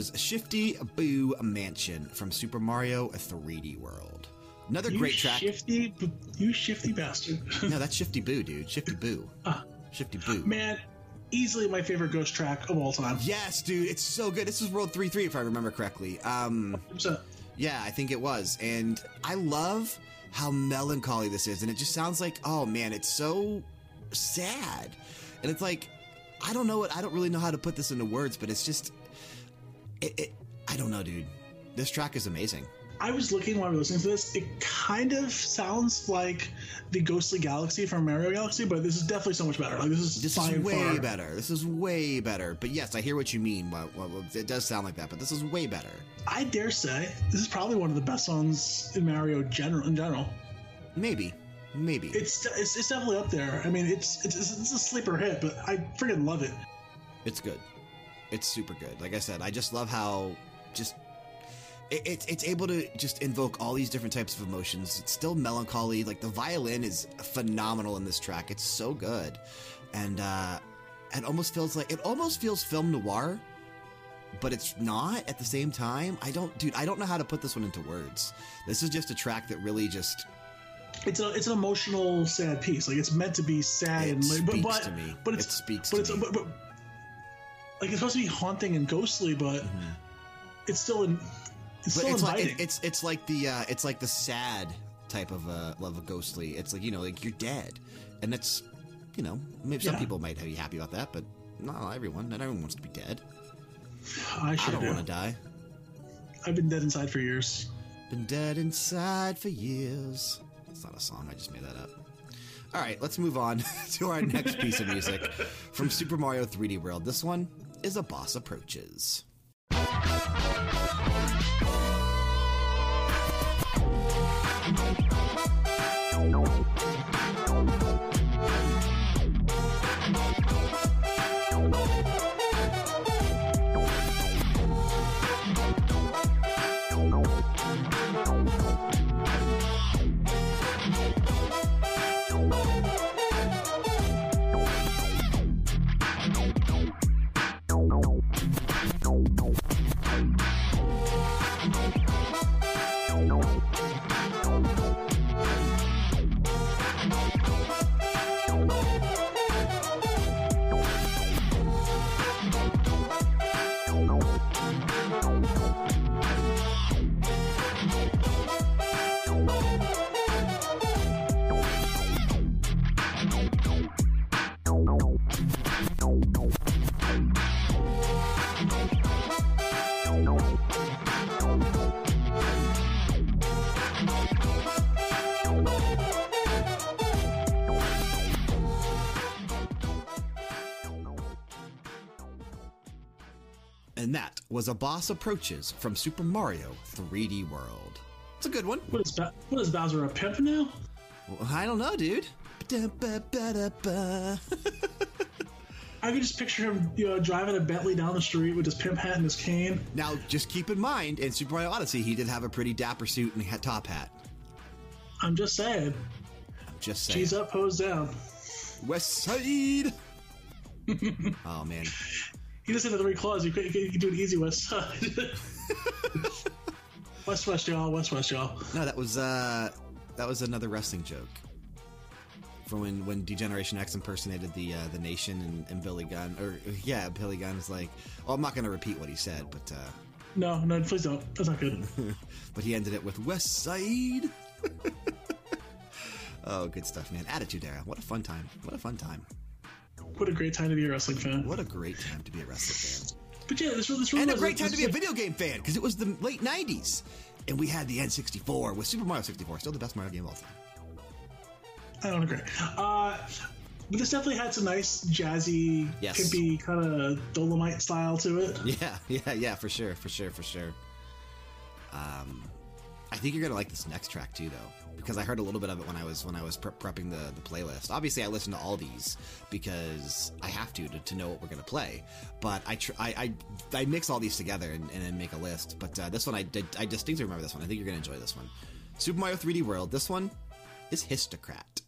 was Shifty Boo Mansion from Super Mario 3D World. Another You great track. Shifty, you shifty bastard. no, that's Shifty Boo, dude. Shifty Boo. Ah. Shifty Boo. Man, easily my favorite Ghost track of all time. Yes, dude. It's so good. This is World 3 3, if I remember correctly. Um, yeah, I think it was. And I love how melancholy this is. And it just sounds like, oh man, it's so sad. And it's like, I don't know what, I don't really know how to put this into words, but it's just, it, it I don't know, dude. This track is amazing. I was looking while we were listening to this. It kind of sounds like the Ghostly Galaxy from Mario Galaxy, but this is definitely so much better. Like this is This is way far- better. This is way better. But yes, I hear what you mean. Well, well, well, it does sound like that, but this is way better. I dare say this is probably one of the best songs in Mario general in general. Maybe. Maybe. It's it's, it's definitely up there. I mean, it's, it's it's a sleeper hit, but I freaking love it. It's good. It's super good. Like I said, I just love how just it, it's it's able to just invoke all these different types of emotions. It's still melancholy. Like the violin is phenomenal in this track. It's so good, and uh, it almost feels like it almost feels film noir, but it's not at the same time. I don't, dude. I don't know how to put this one into words. This is just a track that really just It's a it's an emotional sad piece. Like it's meant to be sad It and like, but, speaks but to me. but It speaks but to it's me. But, but, like it's supposed to be haunting and ghostly, but it's still in. It's. But still it's like inviting. it, it's it's like the uh, it's like the sad type of uh, love of ghostly. It's like you know, like you're dead, and that's you know, maybe some Yeah. people might be happy about that, but not everyone. Not everyone wants to be dead. I I don't do. want to die. I've been dead inside for years. Been dead inside for years. It's not a song. I just made that up. All right, let's move on to our next piece of music from Super Mario 3D World. This one is A Boss Approaches. And that was A Boss Approaches from Super Mario 3D World. It's a good one. What is ba- what is Bowser a pimp now? Well, I don't know, dude. I can just picture him, you know, driving a Bentley down the street with his pimp hat and his cane. Now, just keep in mind, in Super Mario Odyssey, he did have a pretty dapper suit and hat- top hat. I'm just saying, I'm just saying. G's up, hose down. West Side. oh man, He doesn't have the three claws. You could, you could, you could do an easy west side. west west y'all, west west y'all. no, that was uh, that was another wrestling joke. From when when D-Generation X impersonated the uh, the Nation and, and Billy Gunn, or yeah, Billy Gunn is like, oh, I'm not going to repeat what he said, but uh, No, no, please don't. That's not good. but he ended it with West Side. oh, good stuff, man. Attitude Era. What a fun time. What a fun time. What a great time to be a wrestling fan. What a great time to be a wrestling fan. But yeah, this this really And a great time to be a video game fan because it was the late 90s. And we had the N64 with Super Mario 64, still the best Mario game of all time. I don't agree. Uh, but this definitely had some nice jazzy, Yes. pimpy kind of Dolomite style to it. Yeah, yeah, yeah, for sure, for sure, for sure. Um, I think you're gonna like this next track too, though, because I heard a little bit of it when I was when I was pre- prepping the the playlist. Obviously, I listen to all these because I have to to, to know what we're gonna play. But I I, I I mix all these together and, and then make a list. But uh, this one, I did, I distinctly remember this one. I think you're gonna enjoy this one. Super Mario 3D World. This one is Hisstocrat.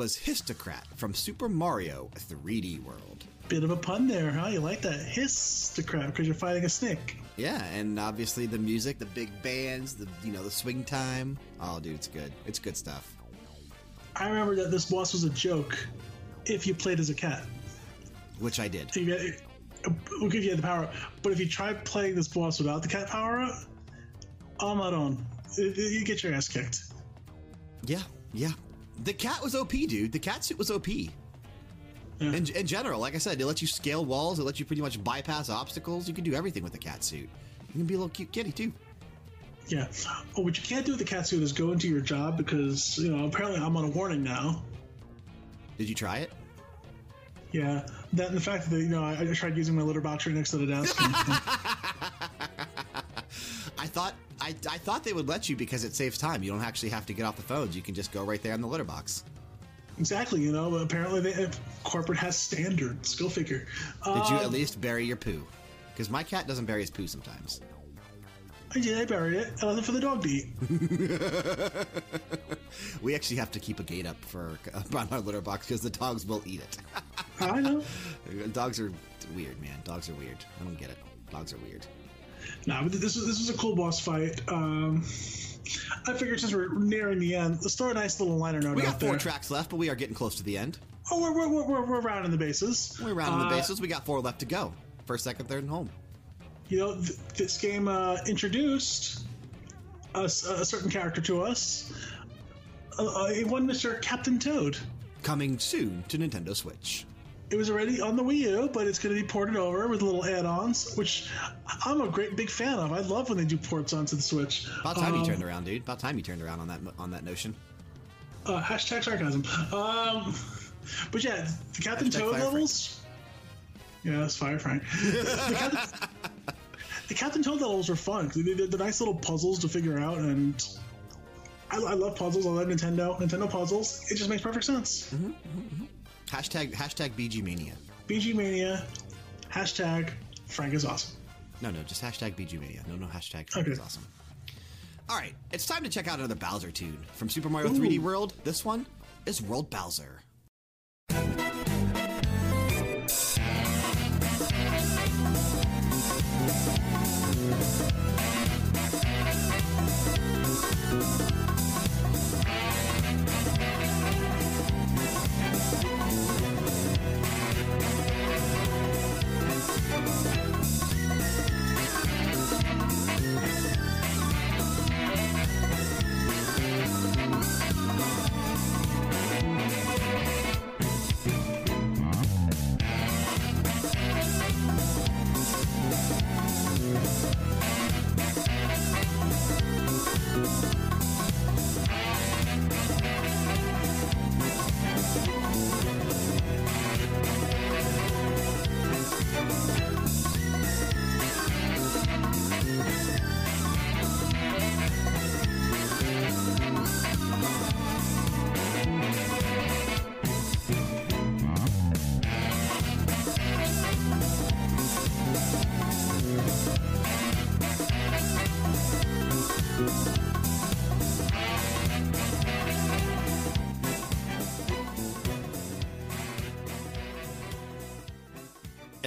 Was Hisstocrat from Super Mario 3D World. Bit of a pun there, huh? You like that? Hisstocrat, because you're fighting a snake. Yeah, and obviously the music, the big bands, the you know the swing time. Oh, dude, it's good. It's good stuff. I remember that this boss was a joke if you played as a cat. Which I did. You get, we'll give you the power up. But if you try playing this boss without the cat power up, on my own, you get your ass kicked. Yeah, yeah. The cat was OP, dude. The cat suit was OP. Yeah. In, in general, like I said, it lets you scale walls. It lets you pretty much bypass obstacles. You can do everything with the cat suit. You can be a little cute kitty too. Yeah. Oh, what you can't do with the cat suit is go into your job because you know apparently I'm on a warning now. Did you try it? Yeah. That and the fact that you know I, I tried using my litter box right next to the desk. I thought I, I thought they would let you because it saves time. You don't actually have to get off the phones. You can just go right there in the litter box. exactly. You know. But apparently, they, corporate has standards. Go figure. Did you Um, at least bury your poo? Because my cat doesn't bury his poo sometimes. I did. I buried it. I left it for the dog to eat. We actually have to keep a gate up for on our litter box because the dogs will eat it. I know. dogs are weird, man. Dogs are weird. I don't get it. Dogs are weird. No, but this was this was a cool boss fight. Um, I figured since we're nearing the end, let's throw a nice little liner note We got four there. tracks left, but we are getting close to the end. Oh, we're, we're, we're, we're rounding the bases. We're rounding the Uh, bases. We got four left to go. First, second, third, and home. You know, th- this game uh, introduced us, a certain character to us. Uh, uh, one Mr. Captain Toad. Coming soon to Nintendo Switch. It was already on the Wii U, but it's going to be ported over with little add-ons, which I'm a great big fan of. I love when they do ports onto the Switch. About time you Um, turned around, dude. About time you turned around on that on that notion. Uh, hashtag sarcasm. Um, but yeah, the Captain Hashtag Toad Fire Frank. levels. Yeah, that's Fire Frank. the, Captain, the Captain Toad levels were fun. They, they're, they're nice little puzzles to figure out, and I, I love puzzles. I love Nintendo. Nintendo puzzles. It just makes perfect sense. Hashtag hashtag BG Mania. BG Mania. Hashtag Frank is awesome. No, no, just hashtag BG Mania. No, no hashtag. Okay. is awesome. All right, it's time to check out another Bowser tune from Super Mario 3D World. This one is World Bowser.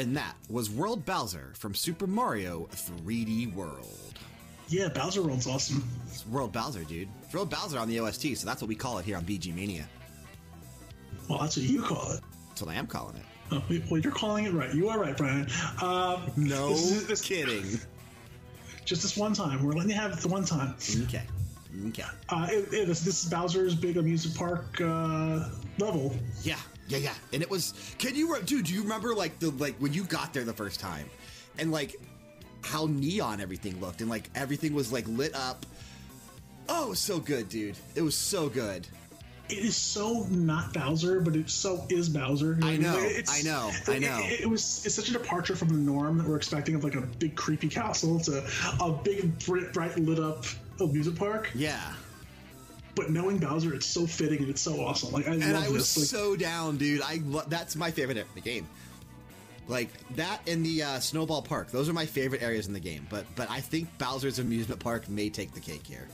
And that was World Bowser from Super Mario 3D World. Yeah, Bowser World's awesome. It's World Bowser, dude. It's World Bowser on the OST, so that's what we call it here on BG Mania. Well, that's what you call it. That's what I am calling it. Oh, well, you're calling it right. You are right, Brian. Um, No this is- this- kidding. just this one time. We're letting you have it the one time. Okay. Okay. Uh, it, it, this, this is Bowser's big amusement park uh, level. Yeah, yeah, yeah. And it was. Can you, dude? Do you remember like the like when you got there the first time, and like how neon everything looked, and like everything was like lit up. Oh, so good, dude. It was so good. It is so not Bowser, but it so is Bowser. I know, I know, I it- know. It, it was it's such a departure from the norm that we're expecting of like a big creepy castle to a big bright, bright lit up amusement park. Yeah. But knowing Bowser, it's so fitting and it's so awesome. Like I And love I was this. Like, so down, dude. I lo- that's my favorite area in the game. Like that and the uh, Snowball Park. Those are my favorite areas in the game. But but I think Bowser's amusement park may take the cake here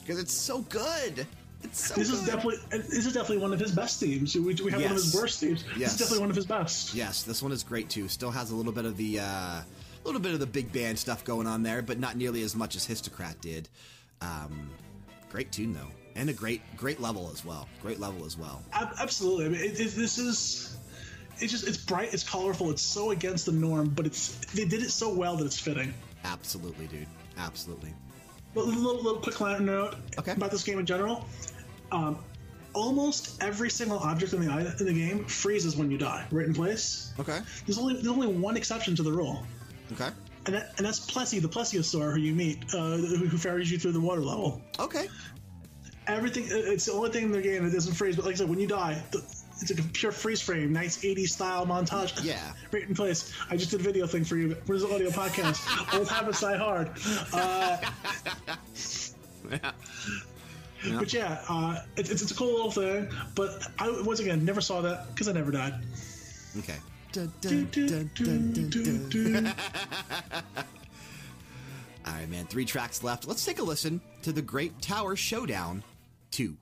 because it's so good. It's so This is definitely this is definitely one of his best themes. We, we have one of his worst themes. This Yes. is definitely one of his best. Yes, this one is great too. Still has a little bit of the, uh, a little bit of the big band stuff going on there, but not nearly as much as Hisstocrat did. Um, great tune though, and a great, great level as well. Great level as well. Absolutely. I mean, it, it, this is. It's just it's bright, it's colorful, it's so against the norm, but it's they did it so well that it's fitting. Absolutely, dude. Absolutely. Little, little, little quick note Okay. about this game in general. Um, almost every single object in the in the game freezes when you die, right in place. Okay. There's only there's only one exception to the rule, Okay. and that, and that's Plessy, the plesiosaur who you meet, uh, who ferries you through the water level. Okay. Everything it's the only thing in the game that doesn't freeze. But like I said, when you die, the, it's like a pure freeze frame, nice 80s style montage. Yeah. Right in place. I just did a video thing for you. Where's the audio podcast? Old habits die hard. Uh, But yeah, uh, it, it's, it's a cool little thing. But I once again never saw that because I never died. Okay. All right, man. Three tracks left. Let's take a listen to the Great Tower Showdown 2.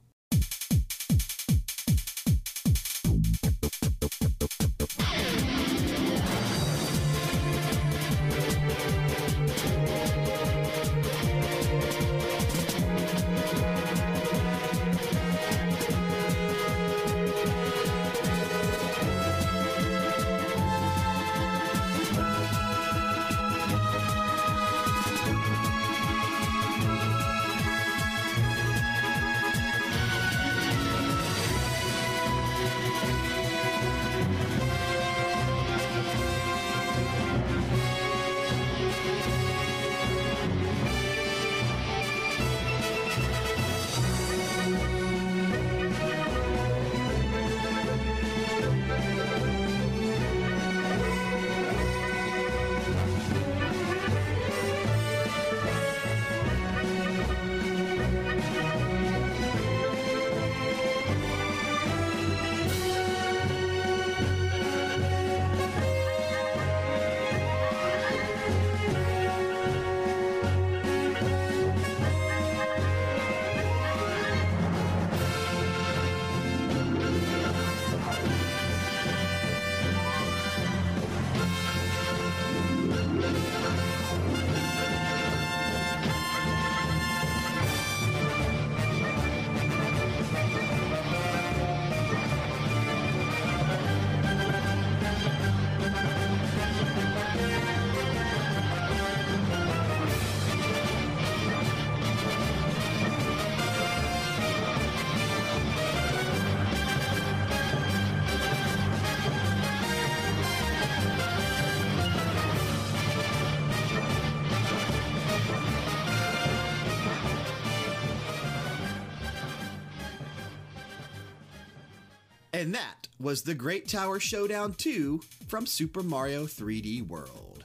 Was the Great Tower Showdown 2 from Super Mario 3D World.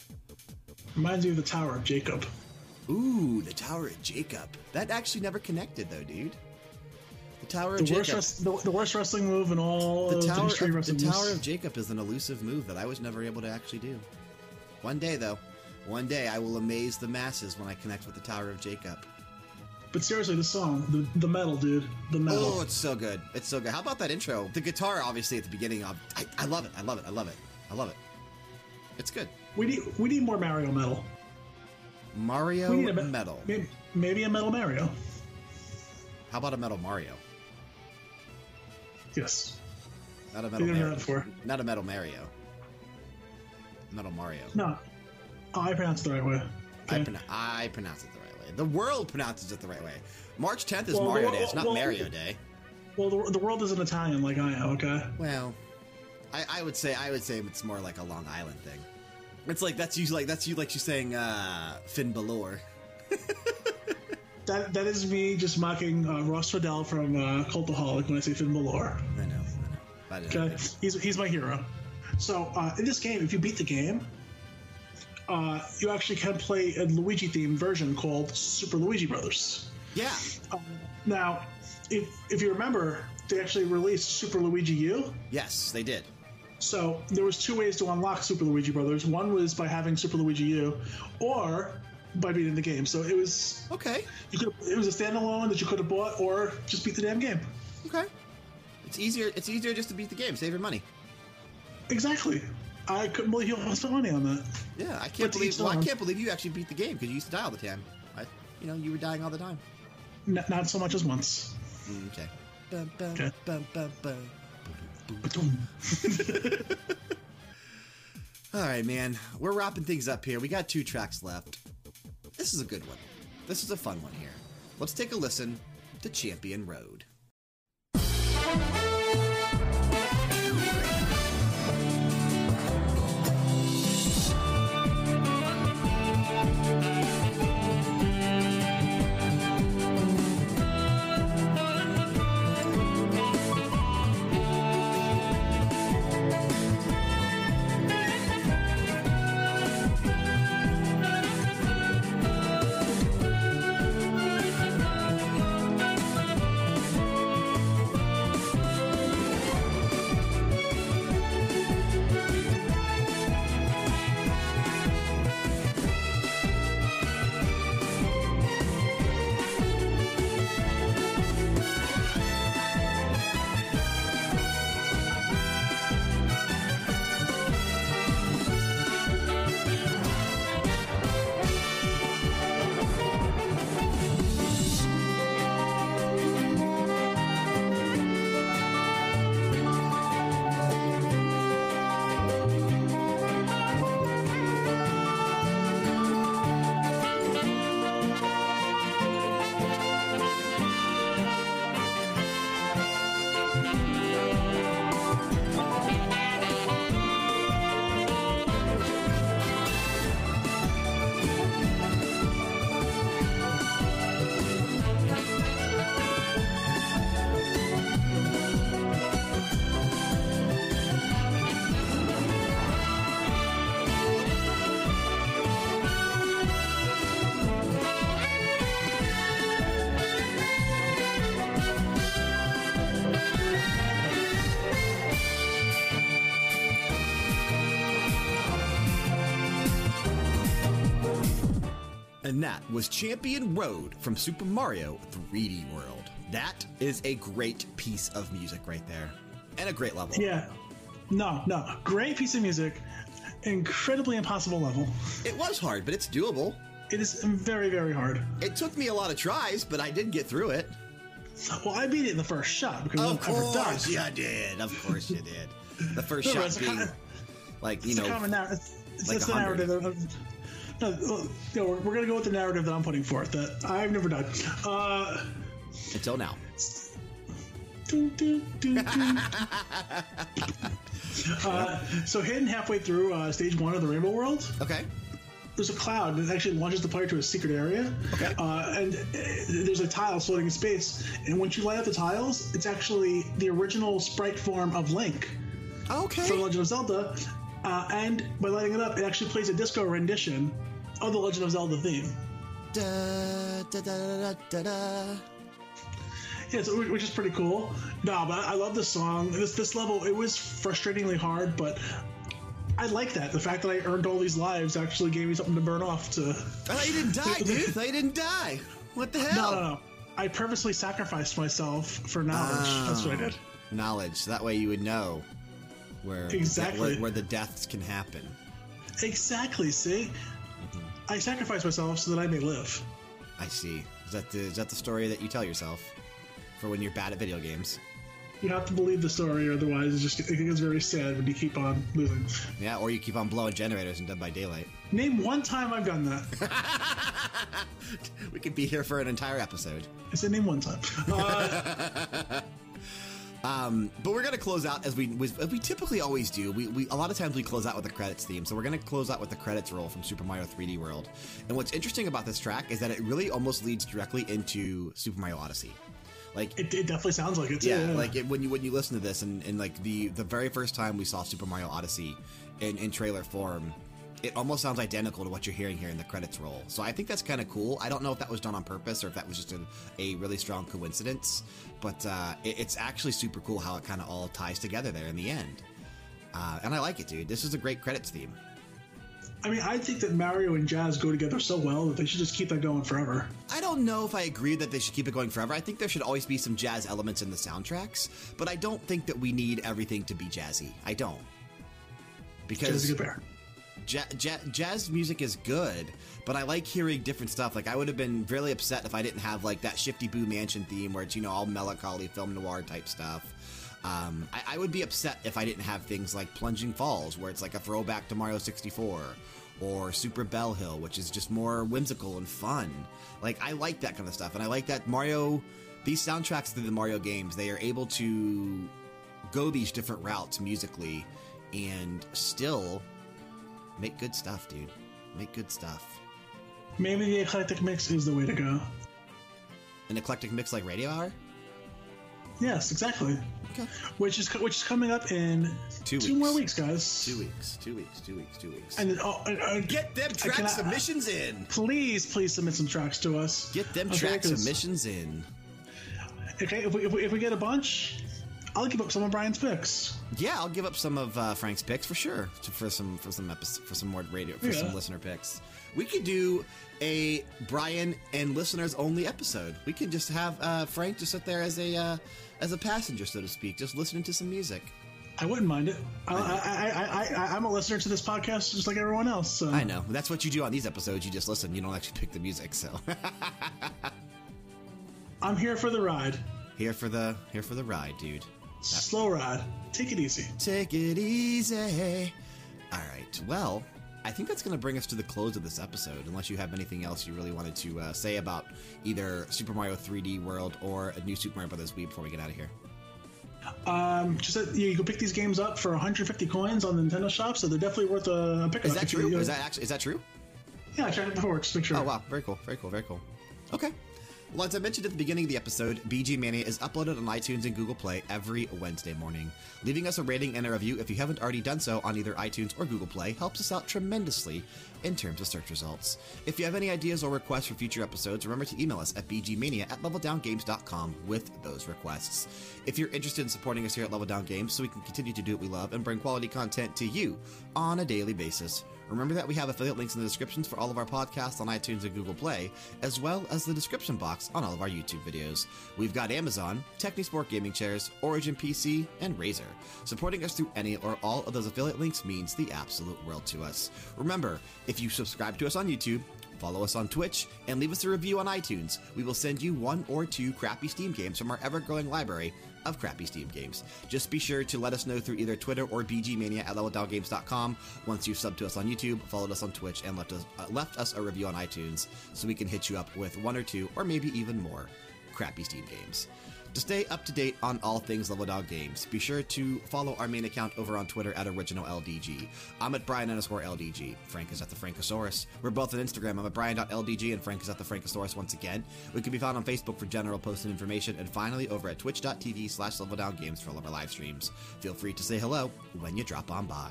Reminds me of the Tower of Jacob. Ooh, the Tower of Jacob. That actually never connected, though, dude. The Tower The of worst, Jacob. the, the worst wrestling move in all the of Tower, of of, the. Tower of Jacob is an elusive move that I was never able to actually do. One day, though, one day I will amaze the masses when I connect with the Tower of Jacob. But seriously, the song, the, the metal, dude, the metal. Oh, it's so good. It's so good. How about that intro? The guitar, obviously, at the beginning of. I, I love it. I love it. I love it. I love it. It's good. We need we need more Mario metal. Mario We need a me- Metal. Maybe, maybe a metal Mario. How about a Metal Mario? Yes. Not a Metal Mario. for? Not a Metal Mario. Metal Mario. No. Oh, I pronounced it the right way. I, Okay. I pronounce it the world pronounces it the right way. March 10th is Well, Mario well, Day. It's not well, Mario Day. Well, the, the world isn't Italian like I am. Okay. Well, I, I would say I would say it's more like a Long Island thing. It's like that's you like that's you like you saying uh, Finn Balor. That that is me just mocking uh, Ross Fidel from uh, Cultaholic when I say Finn Balor. I know, I know. Uh, Okay, he's he's my hero. So uh, in this game, if you beat the game, uh, you actually can play a Luigi themed version called Super Luigi Brothers. yeah, Um, now, if if you remember, they actually released Super Luigi U. yes, they did. So there was two ways to unlock Super Luigi Brothers. One was by having Super Luigi U, or by beating the game. So it was Okay. you could it was a standalone that you could have bought or just beat the damn game. Okay. It's easier. It's easier just to beat the game, save your money. Exactly. I couldn't believe you spent money on that. Yeah, I can't to believe. Well, I can't believe you actually beat the game because you used to die all the time. I, you know, you were dying all the time. N- not so much as once. Mm, okay. Bum, bum, Okay. bum, bum, bum. All right, man. We're wrapping things up here. We got two tracks left. This is a good one. This is a fun one here. Let's take a listen to Champion Road. And that was Champion Road from Super Mario 3D World. That is a great piece of music right there. And a great level. Yeah. No, no. Great piece of music. Incredibly impossible level. It was hard, but it's doable. It is very, very hard. It took me a lot of tries, but I did get through it. Well, I beat it in the first shot because Of I've never died. course you did. Of course you did. The first No, shot being, kind- like, you It's a know, common narrative. It's, like it's the narrative. Of, no, well, you we're, we're gonna go with the narrative that I'm putting forth. That I've never done. Uh, until now. doo, doo, doo. uh, so hidden halfway through uh, stage one of the Rainbow World, Okay. there's a cloud that actually launches the player to a secret area. Okay. Uh, and uh, there's a tile floating in space. And once you light up the tiles, it's actually the original sprite form of Link Okay. from Legend of Zelda. Uh, and by lighting it up, it actually plays a disco rendition of the Legend of Zelda theme. Da, da, da, da, da, da. Yeah, so, which is pretty cool. No, but I love this song. This this level, it was frustratingly hard, but I like that. The fact that I earned all these lives actually gave me something to burn off to. I thought you didn't die, dude. I thought you didn't die. What the hell? No, no, no. I purposely sacrificed myself for knowledge. Ah, That's what I did. Knowledge. That way you would know where Exactly. where, where the deaths can happen. Exactly. See, I sacrifice myself so that I may live. I see. Is that the is that the story that you tell yourself for when you're bad at video games? You have to believe the story, otherwise, it just it gets very sad when you keep on losing. Yeah, or you keep on blowing generators and Dead by Daylight. Name one time I've done that. We could be here for an entire episode. I said name one time. Uh, Um, but we're gonna close out as we as we typically always do. We, we a lot of times we close out with the credits theme, so we're gonna close out with the credits roll from Super Mario 3D World. And what's interesting about this track is that it really almost leads directly into Super Mario Odyssey. Like it, it definitely sounds like it. Too, yeah, like it, when you when you listen to this and, and like the the very first time we saw Super Mario Odyssey in, in trailer form, it almost sounds identical to what you're hearing here in the credits roll. So I think that's kind of cool. I don't know if that was done on purpose or if that was just a, a really strong coincidence, but uh, it, it's actually super cool how it kind of all ties together there in the end. Uh, and I like it, dude. This is a great credits theme. I mean, I think that Mario and jazz go together so well that they should just keep that going forever. I don't know if I agree that they should keep it going forever. I think there should always be some jazz elements in the soundtracks, but I don't think that we need everything to be jazzy. I don't. Because Jazz is a good pair. Ja ja jazz music is good, but I like hearing different stuff. Like, I would have been really upset if I didn't have, like, that Shifty Boo Mansion theme where it's, you know, all melancholy film noir type stuff. Um, I, I would be upset if I didn't have things like Plunging Falls, where it's like a throwback to Mario 64, or Super Bell Hill, which is just more whimsical and fun. Like, I like that kind of stuff, and I like that Mario, these soundtracks to the Mario games, they are able to go these different routes musically and still make good stuff, dude. Make good stuff. Maybe the eclectic mix is the way to go. An eclectic mix like Radio Hour? Yes, exactly. Okay. Which is which is coming up in Two two weeks. more weeks, guys. Two weeks, two weeks, two weeks, two weeks. And oh, uh, Get them track cannot- submissions uh, in. please, please submit some tracks to us. Get them Okay, track submissions in. Okay, if we, if we if we get a bunch, I'll give up some of Brian's picks. Yeah, I'll give up some of uh, Frank's picks for sure for some for some episode, for some more radio for some listener picks. We could do a Brian and listeners only episode. We could just have uh, Frank just sit there as a uh, as a passenger, so to speak, just listening to some music. I wouldn't mind it. I, I, I, I, I, I'm a listener to this podcast just like everyone else. So I know that's what you do on these episodes. You just listen. You don't actually pick the music. So I'm here for the ride. here for the here for the ride, dude. Slow ride. Take it easy. Take it easy. All right. Well, I think that's going to bring us to the close of this episode, unless you have anything else you really wanted to uh, say about either Super Mario 3D World or a new Super Mario Brothers Wii before we get out of here. Um, just that you can pick these games up for 150 coins on the Nintendo Shop, so they're definitely worth a, a pickup. Is that true? Is that actually is that true? Yeah, I checked it before. Just make sure. Oh wow, very cool, very cool, very cool. Okay. Well, as I mentioned at the beginning of the episode, BG Mania is uploaded on iTunes and Google Play every Wednesday morning. Leaving us a rating and a review if you haven't already done so on either iTunes or Google Play helps us out tremendously in terms of search results. If you have any ideas or requests for future episodes, remember to email us at bgmania at leveldowngames.com with those requests. If you're interested in supporting us here at Level Down Games so we can continue to do what we love and bring quality content to you on a daily basis, Remember that we have affiliate links in the descriptions for all of our podcasts on iTunes and Google Play, as well as the description box on all of our YouTube videos. We've got Amazon, Technisport Gaming Chairs, Origin PC, and Razer. Supporting us through any or all of those affiliate links means the absolute world to us. Remember, if you subscribe to us on YouTube, Follow us on Twitch and leave us a review on iTunes. We will send you one or two crappy Steam games from our ever growing library of crappy Steam games. Just be sure to let us know through either Twitter or bgmania at leveldowngames.com once you've subbed to us on YouTube, followed us on Twitch, and left us, uh, left us a review on iTunes so we can hit you up with one or two or maybe even more crappy Steam games. To stay up to date on all things Level Down Games, be sure to follow our main account over on Twitter at OriginalLDG. I'm at Brian underscore LDG. Frank is at the Frankosaurus. We're both on Instagram. I'm at Brian.LDG and Frank is at the Frankosaurus once again. We can be found on Facebook for general posts and information, and finally over at twitch.tv slash Level Down Games for all of our live streams. Feel free to say hello when you drop on by.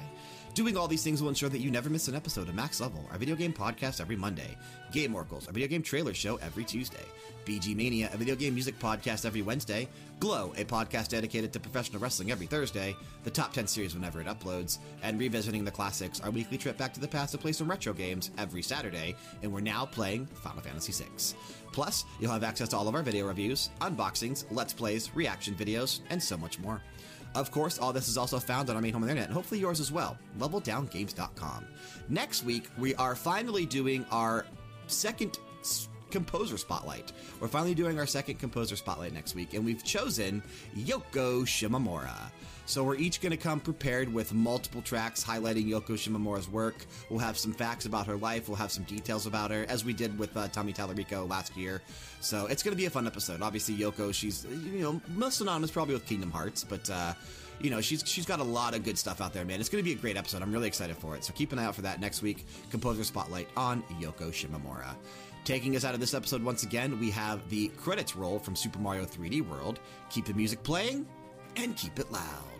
Doing all these things will ensure that you never miss an episode of Max Level, our video game podcast every Monday, Game Oracles, our video game trailer show every Tuesday, BG Mania, a video game music podcast every Wednesday, Glow, a podcast dedicated to professional wrestling every Thursday, the Top 10 series whenever it uploads, and Revisiting the Classics, our weekly trip back to the past to play some retro games every Saturday, and we're now playing Final Fantasy VI. Plus, you'll have access to all of our video reviews, unboxings, let's plays, reaction videos, and so much more. Of course, all this is also found on our main home on the internet, and hopefully yours as well, leveldowngames.com. Next week, we are finally doing our second composer spotlight. We're finally doing our second composer spotlight next week, and we've chosen Yoko Shimomura. So we're each going to come prepared with multiple tracks highlighting Yoko Shimomura's work. We'll have some facts about her life. We'll have some details about her, as we did with uh, Tommy Tallarico last year. So it's going to be a fun episode. Obviously, Yoko, she's you know most synonymous probably with Kingdom Hearts, but uh, you know she's she's got a lot of good stuff out there, man. It's going to be a great episode. I'm really excited for it. So keep an eye out for that next week. Composer spotlight on Yoko Shimomura. Taking us out of this episode once again, we have the credits roll from Super Mario 3D World. Keep the music playing and keep it loud.